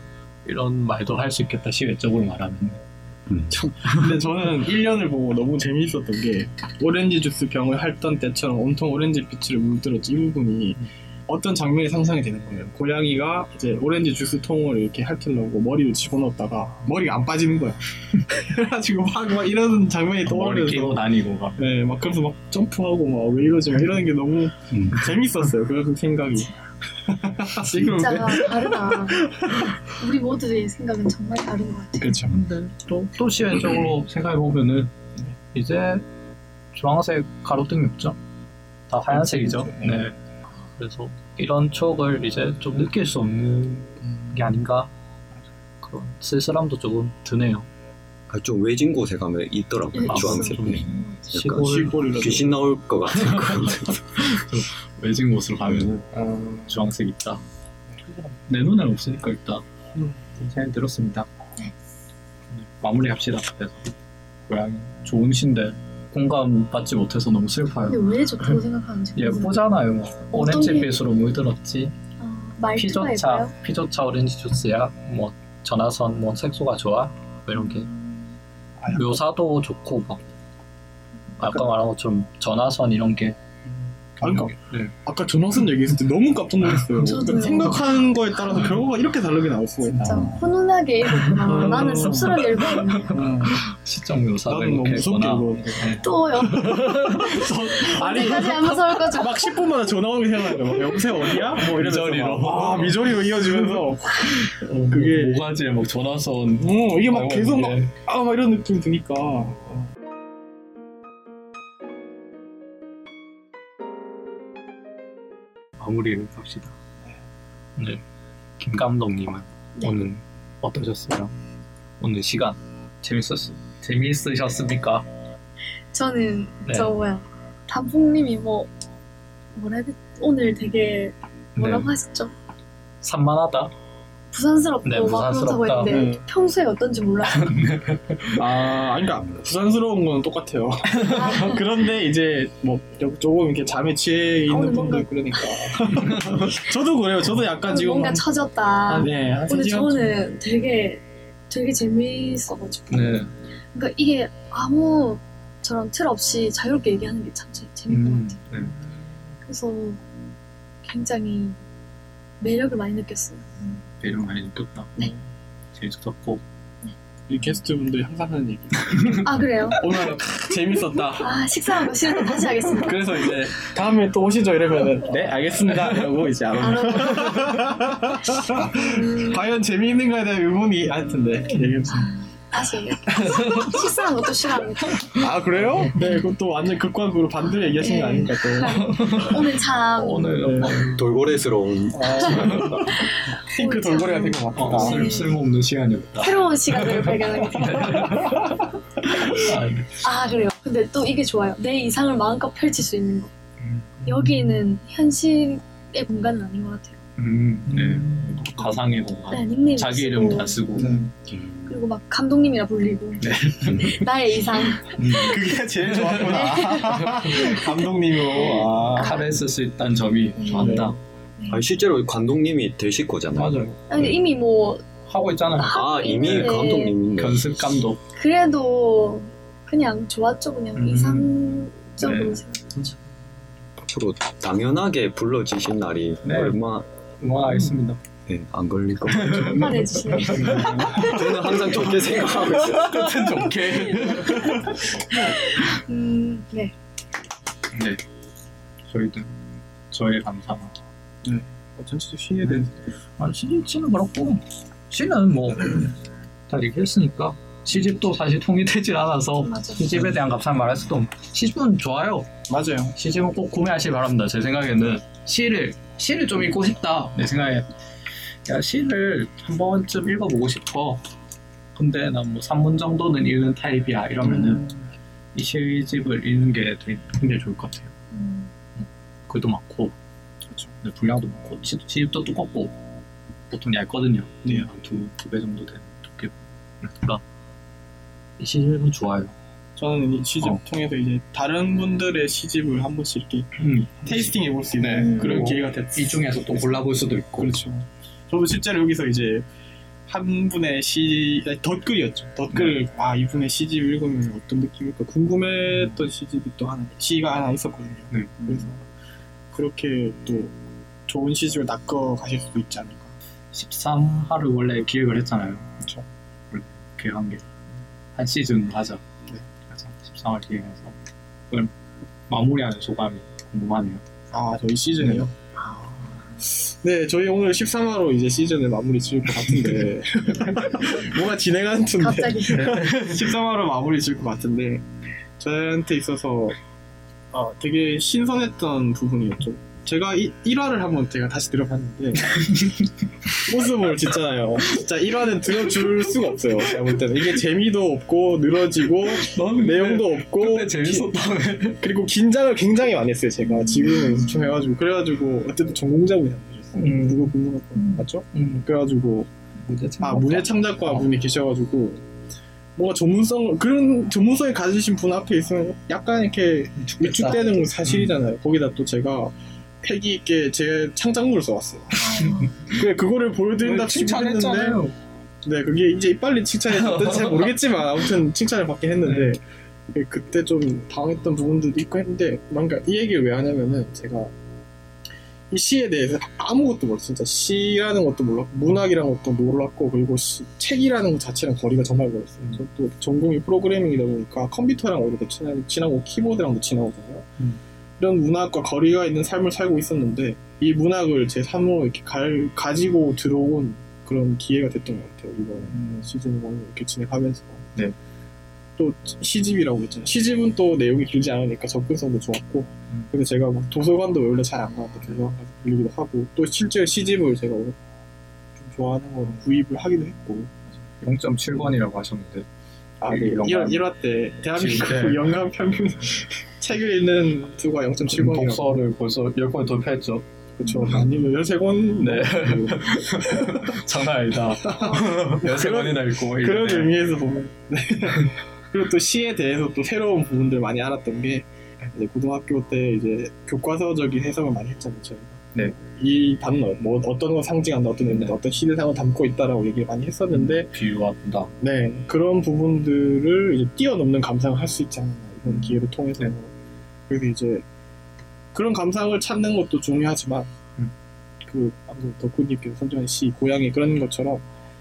이런 말도 할 수 있겠다 시외적으로 말하면 근데 저는 1년을 보고 너무 재미있었던 게 오렌지 주스 병을 핥던 때처럼 온통 오렌지 빛을 물들었지 이 부분이 어떤 장면이 상상이 되는 거예요. 고양이가 이제 오렌지 주스 통을 이렇게 핥으려고 머리를 집어넣었다가 머리가 안 빠지는 거야. 그래가지고 막, 막 이런 장면이 머리 떠오르면서 다니고 막 네, 막 그래서 막 점프하고 막 왜 이러지 막 이러는 게 너무 음. 재밌었어요. 그 생각이. 지금 진짜 다르다. 우리 모두의 생각은 정말 다른 것 같아요. 그렇죠. 근데 또, 또 시외적으로 생각해보면은 이제 주황색 가로등이 없죠 다 하얀색이죠 네 그래서 이런 추억을 이제 좀 느낄 수 없는 게 아닌가 그런 쓸쓸함도 조금 드네요 아, 좀 외진 곳에 가면 있더라고요. 아, 주황색. 좀 시골, 시골이라서. 귀신 나올 것 같은 그런. 외진 곳으로 가면은 어, 주황색 있다 내 눈엔 없으니까 있다 음. 생각이 들었습니다 네. 네, 마무리합시다 그래서 고양이 좋은 신데 공감 받지 못해서 너무 슬퍼요 근데 왜 좋다고 생각하는지 예쁘잖아요. 뭐. 오렌지 게- 빛으로 물들었지. 어, 말투가 피조차, 예뻐요? 피조차 오렌지 주스야. 뭐 전화선, 뭐 색소가 좋아. 뭐 이런 게 아, 묘사도 좋고 막 아까 말한 것처럼 전화선 이런 게. 아, 그러니까 네. 아까 전화선 얘기했을 때 너무 깜짝 놀랐어요. 그러니까 생각하는 거에 따라서 결과가 이렇게 다르게 나올 수가 있다. 진짜 훈훈하게 읽었구나. 음. 나는 씁쓸하게 읽었는데 음, 시적 묘사가 나는 너무 이렇게 무섭게 했구나. 읽었는데. 또요. 아니 언제까지 안 무서울 거죠? 막 10분마다 전화 게 생각나요. 막 여보세요 어디야? 뭐 이러면서 미저리로. 막, 아 미저리로 이어지면서 그게 모가지에 막 전화선. 어, 이게 막 계속 막 네. 아, 막 이런 느낌이 드니까. 마무리를 합시다. 네. 김 감독님은 네. 오늘 어떠셨어요? 오늘 시간 재밌었 재미있으셨습니까? 저는 네. 저 뭐야 단풍님이 뭐 뭐라 해야 돼? 오늘 되게 뭐라고 네. 하셨죠? 산만하다. 부산스럽고 네, 막 그렇다고 부산스럽다. 했는데 네. 평소에 어떤지 몰라요. 아, 아니, 그러니까 부산스러운 건 똑같아요. 아, 그런데 이제 뭐 조금 이렇게 잠에 취해 있는 오늘 분들 뭔가- 그러니까. 저도 그래요. 저도 약간 지금 뭔가 한- 처졌다. 아, 네, 한 근데 3시간 저는 되게 되게 재미있어가지고 네. 그러니까 이게 아무 저런 틀 없이 자유롭게 얘기하는 게 참 재밌는 것 음, 같아요. 네. 그래서 굉장히 매력을 많이 느꼈어요. 매력 많이 느꼈다. 네. 재밌었고. 이 게스트분들이 항상 하는 얘기. 아 그래요? 오늘 재밌었다. 아 식사하고 싫은데 다시 하겠습니다. 그래서 이제 다음에 또 오시죠 이러면은 네 알겠습니다 이러고 이제 안안 오고 오고. 음, 과연 재미있는가에 대한 의문이 하여튼데 얘기했습니다. 얘기할게요. 식사하는 것도 싫어합니다. 아 그래요? 네 그것도 완전 극과극으로 반대로 얘기하신 거 네. 아닙니까 또 오늘 참 오늘 네. 어, 돌고래스러운 아, 핑크 돌고래가 된것 어, 같다 쓸, 쓸모없는 시간이었다. 새로운 시간을 돼요. 아, 네. 아 그래요. 근데 또 이게 좋아요. 내 이상을 마음껏 펼칠 수 있는 거. 음. 여기는 현실의 공간은 아닌 것 같아요. 음, 네. 가상의 공간. 네, 자기 이름 다 쓰고. 네. 그리고 막 감독님이라 불리고 나의 이상 음, 그게 제일 좋았구나 감독님으로 아. 칼을 쓸 수 있다는 점이 네. 좋았다. 아니, 실제로 감독님이 되실 거잖아요. 맞아요. 아니, 이미 뭐 하고 있잖아요. 아 이미 네. 감독님인데 견습 감독. 그래도 그냥 좋았죠 그냥 음. 이상적으로 네. 생각했죠 앞으로 당연하게 불러지신 날이 네. 얼마 응원하겠습니다. 네, 안 걸릴 것 같아요. 한마디 해주시네 저는 항상 좋게 생각하고 있어요. 끝은 좋게. 음, 네 네. 저희도 저의 감상. 전체적 신에 대해서 아, 시리즈는 그렇고 시는 뭐 다 얘기했으니까 시집도 사실 통일되질 않아서 맞아. 시집에 대한 감상 말할 수도 없 시집은 좋아요 맞아요. 시집은 꼭 구매하시기 바랍니다 제 생각에는 시를 시를 좀 읽고 싶다 내 생각에 야 시를 한 번쯤 읽어보고 싶어 근데 난 뭐 3문 정도는 읽는 타입이야 이러면은 이 시집을 읽는 게 되게 굉장히 좋을 것 같아요 음. 글도 많고 그렇죠. 네, 분량도 많고 시, 시집도 두껍고 보통 얇거든요 네. 한두두 배 정도 되는 두께 그러니까 이 시집은 좋아요 저는 이 시집 어. 통해서 이제 다른 분들의 시집을 한 번씩 이렇게 테이스팅 해볼 수 있는 네. 그런 그리고 기회가 됐어요. 이 중에서 또 골라볼 수도 있고 그렇죠. 저도 실제로 여기서 이제 한 분의 시 덧글이었죠. 덧글 네. 아 이분의 시집 읽으면 어떤 느낌일까 궁금했던 시집이 또 하나 시가 하나 있었거든요. 네. 그래서 그렇게 또 좋은 시집을 낚아 가실 수도 있지 않을까. 13화를 원래 기획을 했잖아요 그렇죠. 원래 계획한 게 한 시즌 하자 네. 그래서 13화를 기획해서 그걸 마무리하는 소감이 궁금하네요 아 저희 시즌이요. 네, 저희 오늘 13화로 이제 시즌을 마무리 지을 것 같은데. 뭐가 진행하는 톤데. 갑자기. 13화로 마무리 지을 것 같은데. 저한테 있어서 어, 되게 신선했던 부분이었죠. 제가 이, 1화를 한번 제가 다시 들어봤는데 모습을 짓잖아요. 진짜 1화는 들어줄 수가 없어요. 제가 볼 때는 이게 재미도 없고 늘어지고 내용도 없고 근데 재밌었다며 기- 그리고 긴장을 굉장히 많이 했어요. 제가 지금 좀 해가지고 그래가지고 어쨌든 전공자분이 안 계셨어요. 음. 누구 궁금할 거 맞죠? 음, 그래가지고 아 문예 창작과 어. 분이 계셔가지고 뭔가 전문성 그런 전문성이 가지신 분 앞에 있으면 약간 이렇게 위축되는 건 사실이잖아요. 거기다 또 제가 패기 있게 제 창작물을 써왔어요. 그래 그거를 보여드린다 치고 했는데 칭찬했잖아요 네 그게 이제 빨리 칭찬했는지 잘 모르겠지만 아무튼 칭찬을 받긴 했는데 그게 그때 좀 당했던 부분들도 있고 했는데 뭔가 이 얘기를 왜 하냐면은 제가 이 시에 대해서 아무것도 몰랐어 진짜 시라는 것도 몰랐고 문학이라는 것도 몰랐고 그리고 시- 책이라는 것 자체랑 거리가 정말 멀었어요 음. 저또 전공이 프로그래밍이다 보니까 컴퓨터랑 오히려 친하고 키보드랑도 친하거든요 음. 이런 문학과 거리가 있는 삶을 살고 있었는데 이 문학을 제 삶으로 이렇게 갈- 가지고 들어온 그런 기회가 됐던 것 같아요 이번 음. 시즌 1을 이렇게 진행하면서 네. 또 시집이라고 했잖아요 시집은 또 내용이 길지 않으니까 접근성도 좋았고 음. 근데 제가 막 도서관도 원래 잘 안 가는데 도서관 가서 빌리기도 하고 또 실제 시집을 제가 좀 좋아하는 거 구입을 하기도 했고 0.7번이라고 하셨는데 아, 이 네. 영감. 1화, 1화 때 대한민국 네. 연간 평균 책을 읽는 수가 0.7권이라고 독서를 벌써 10권 돌파했죠 그렇죠 아니면 13권 네. 장난 아니다 13번이나 읽고 그런 이러네. 의미에서 보면 네. 그리고 또 시에 대해서 또 새로운 부분들 많이 알았던 게 이제 고등학교 때 이제 교과서적인 해석을 많이 했잖아요 저희가 네. 이 단어 뭐 어떤 거 상징한다 어떤 의미 어떤 시대상을 담고 있다라고 얘기를 많이 했었는데 비유와 분다 네 그런 부분들을 이제 뛰어넘는 감상을 할 수 있지 않나 이번 음. 기회를 통해서 네. 그래서 이제 그런 감상을 찾는 것도 중요하지만 음. 그 방금 덕후님께서 선정한 시 고양이 그런 것처럼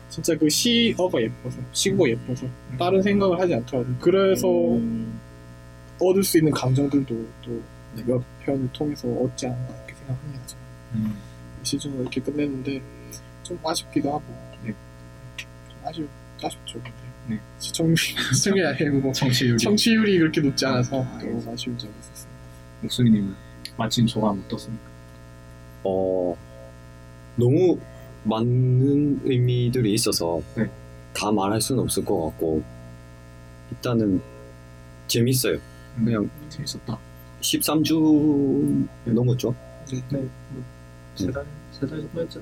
진짜 그 시어가 예뻐서 시구가 예뻐서 음. 다른 생각을 하지 않더라도 그래서 음. 얻을 수 있는 감정들도 또 네. 몇 편을 통해서 얻지 않나 이렇게 생각합니다. 음. 시즌을 이렇게 끝냈는데 좀 아쉽기도 하고 네. 좀 아쉽 아쉽죠. 네. 시청 시청률이 아니고 청취율이 청취율이 그렇게 높지 않아서 또 아쉬운 점이 있었어요. 목수님은 마침 소감 어떻습니까? 어 너무 많은 의미들이 있어서 네. 다 말할 수는 없을 것 같고 일단은 재밌어요. 그냥 재밌었다 13주 넘었죠. 네. 세달 세달 정도 했죠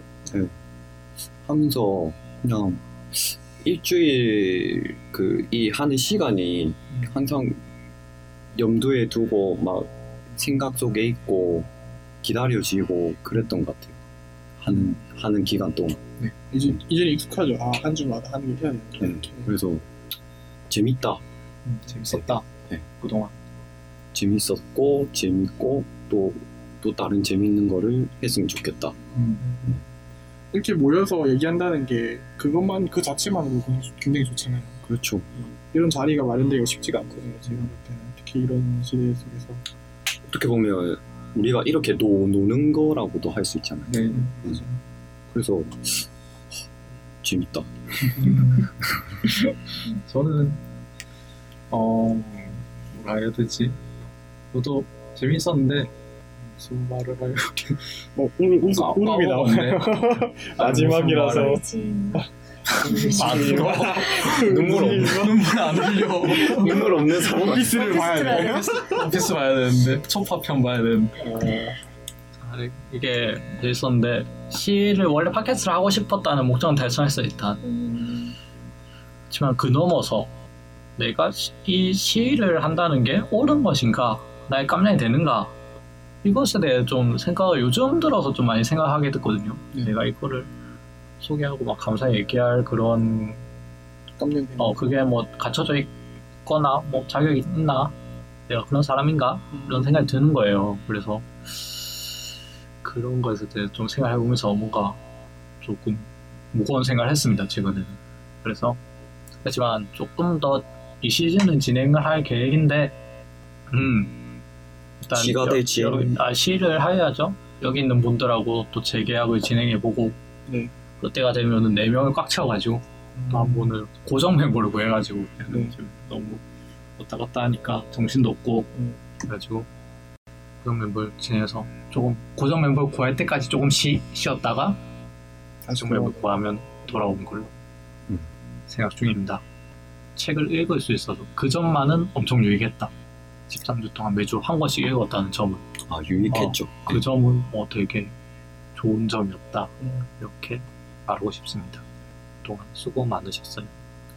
하면서 그냥 일주일 그 이 하는 시간이 항상 염두에 두고 막 생각 속에 있고 기다려지고 그랬던 것 같아요. 하는 하는 기간 동안. 이제 이제는 익숙하죠. 아 한 주마다 하는 게 해야 되는데 네. 이렇게. 그래서 재밌다. 음, 재밌었다 네. 그동안 재밌었고 재밌고 또 또 다른 재밌는 거를 했으면 좋겠다. 이렇게 모여서 얘기한다는 게 그것만 그 자체만으로 굉장히, 좋잖아요. 그렇죠. 이런 자리가 마련되기가 쉽지가 않거든요. 제가 볼 때는 특히 이런 시대 속에서 어떻게 보면 우리가 이렇게 노, 노는 거라고도 할 수 있잖아요. 네. 맞아. 그래서 재밌다. 저는 어 뭐라 해야 되지? 저도 재밌었는데 무슨 말을 하려 뭐 울, 울, 아, 울음이 아, 나오네요. 마지막이라서. 안 울어. 눈물 없 눈물 안 흘려. 눈물 없는 사람. 원피스를 봐야 돼. 원피스 봐야 되는데. 초파편 봐야 되는데. 아, 이게 재밌었는데 시를 원래 팟캐스트를 하고 싶었다는 목적은 달성했어 일단. 음, 하지만 그 넘어서 내가 시- 이 시를 한다는 게 옳은 것인가? 나의 깜냥이 되는가 이것에 대해 좀 생각을 요즘 들어서 좀 많이 생각하게 됐거든요. 네. 내가 이거를 소개하고 막 감사히 얘기할 그런 어 그게 뭐 갖춰져 있거나 뭐 자격이 있나? 내가 그런 사람인가? 이런 생각이 드는 거예요. 그래서 그런 것에 대해 좀 생각해보면서 뭔가 조금 무거운 생각을 했습니다 최근에는. 그래서 하지만 조금 더 이 시즌은 진행을 할 계획인데 음 일단 시가 여- 될지. 여기- 아 시를 해야죠 여기 있는 분들하고 또 재계약을 진행해보고 네. 그때가 되면은 4명을 꽉 채워가지고 아, 오늘 고정 멤버를 구해가지고 네. 너무 왔다 갔다 하니까 정신도 없고 음. 그래가지고 고정 멤버를 지내서 조금 고정 멤버를 구할 때까지 조금 쉬, 쉬었다가 다시 고정 멤버 구하면 돌아오는 걸로 음. 생각 중입니다. 책을 읽을 수 있어서 그 점만은 엄청 유익했다. 13주 동안 매주 한 권씩 읽었다는 점은 아 유익했죠. 그 점은 어, 되게 좋은 점이었다. 음. 이렇게 말하고 싶습니다. 그동안 수고 많으셨어요.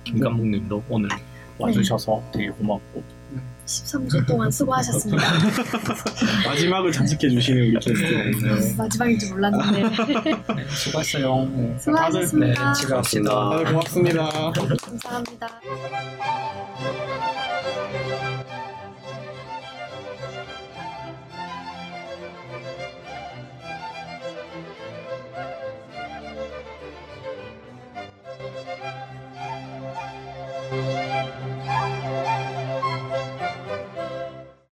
김감목님도 오늘 와주셔서 되게 고맙고 13주 동안 수고하셨습니다. 마지막을 장식해 주시는 우리 게스트. 네. 마지막인 줄 몰랐는데 네, 수고했어요. 네. 수고하셨습니다. 네, 집에 갑시다. 다들 고맙습니다. 감사합니다.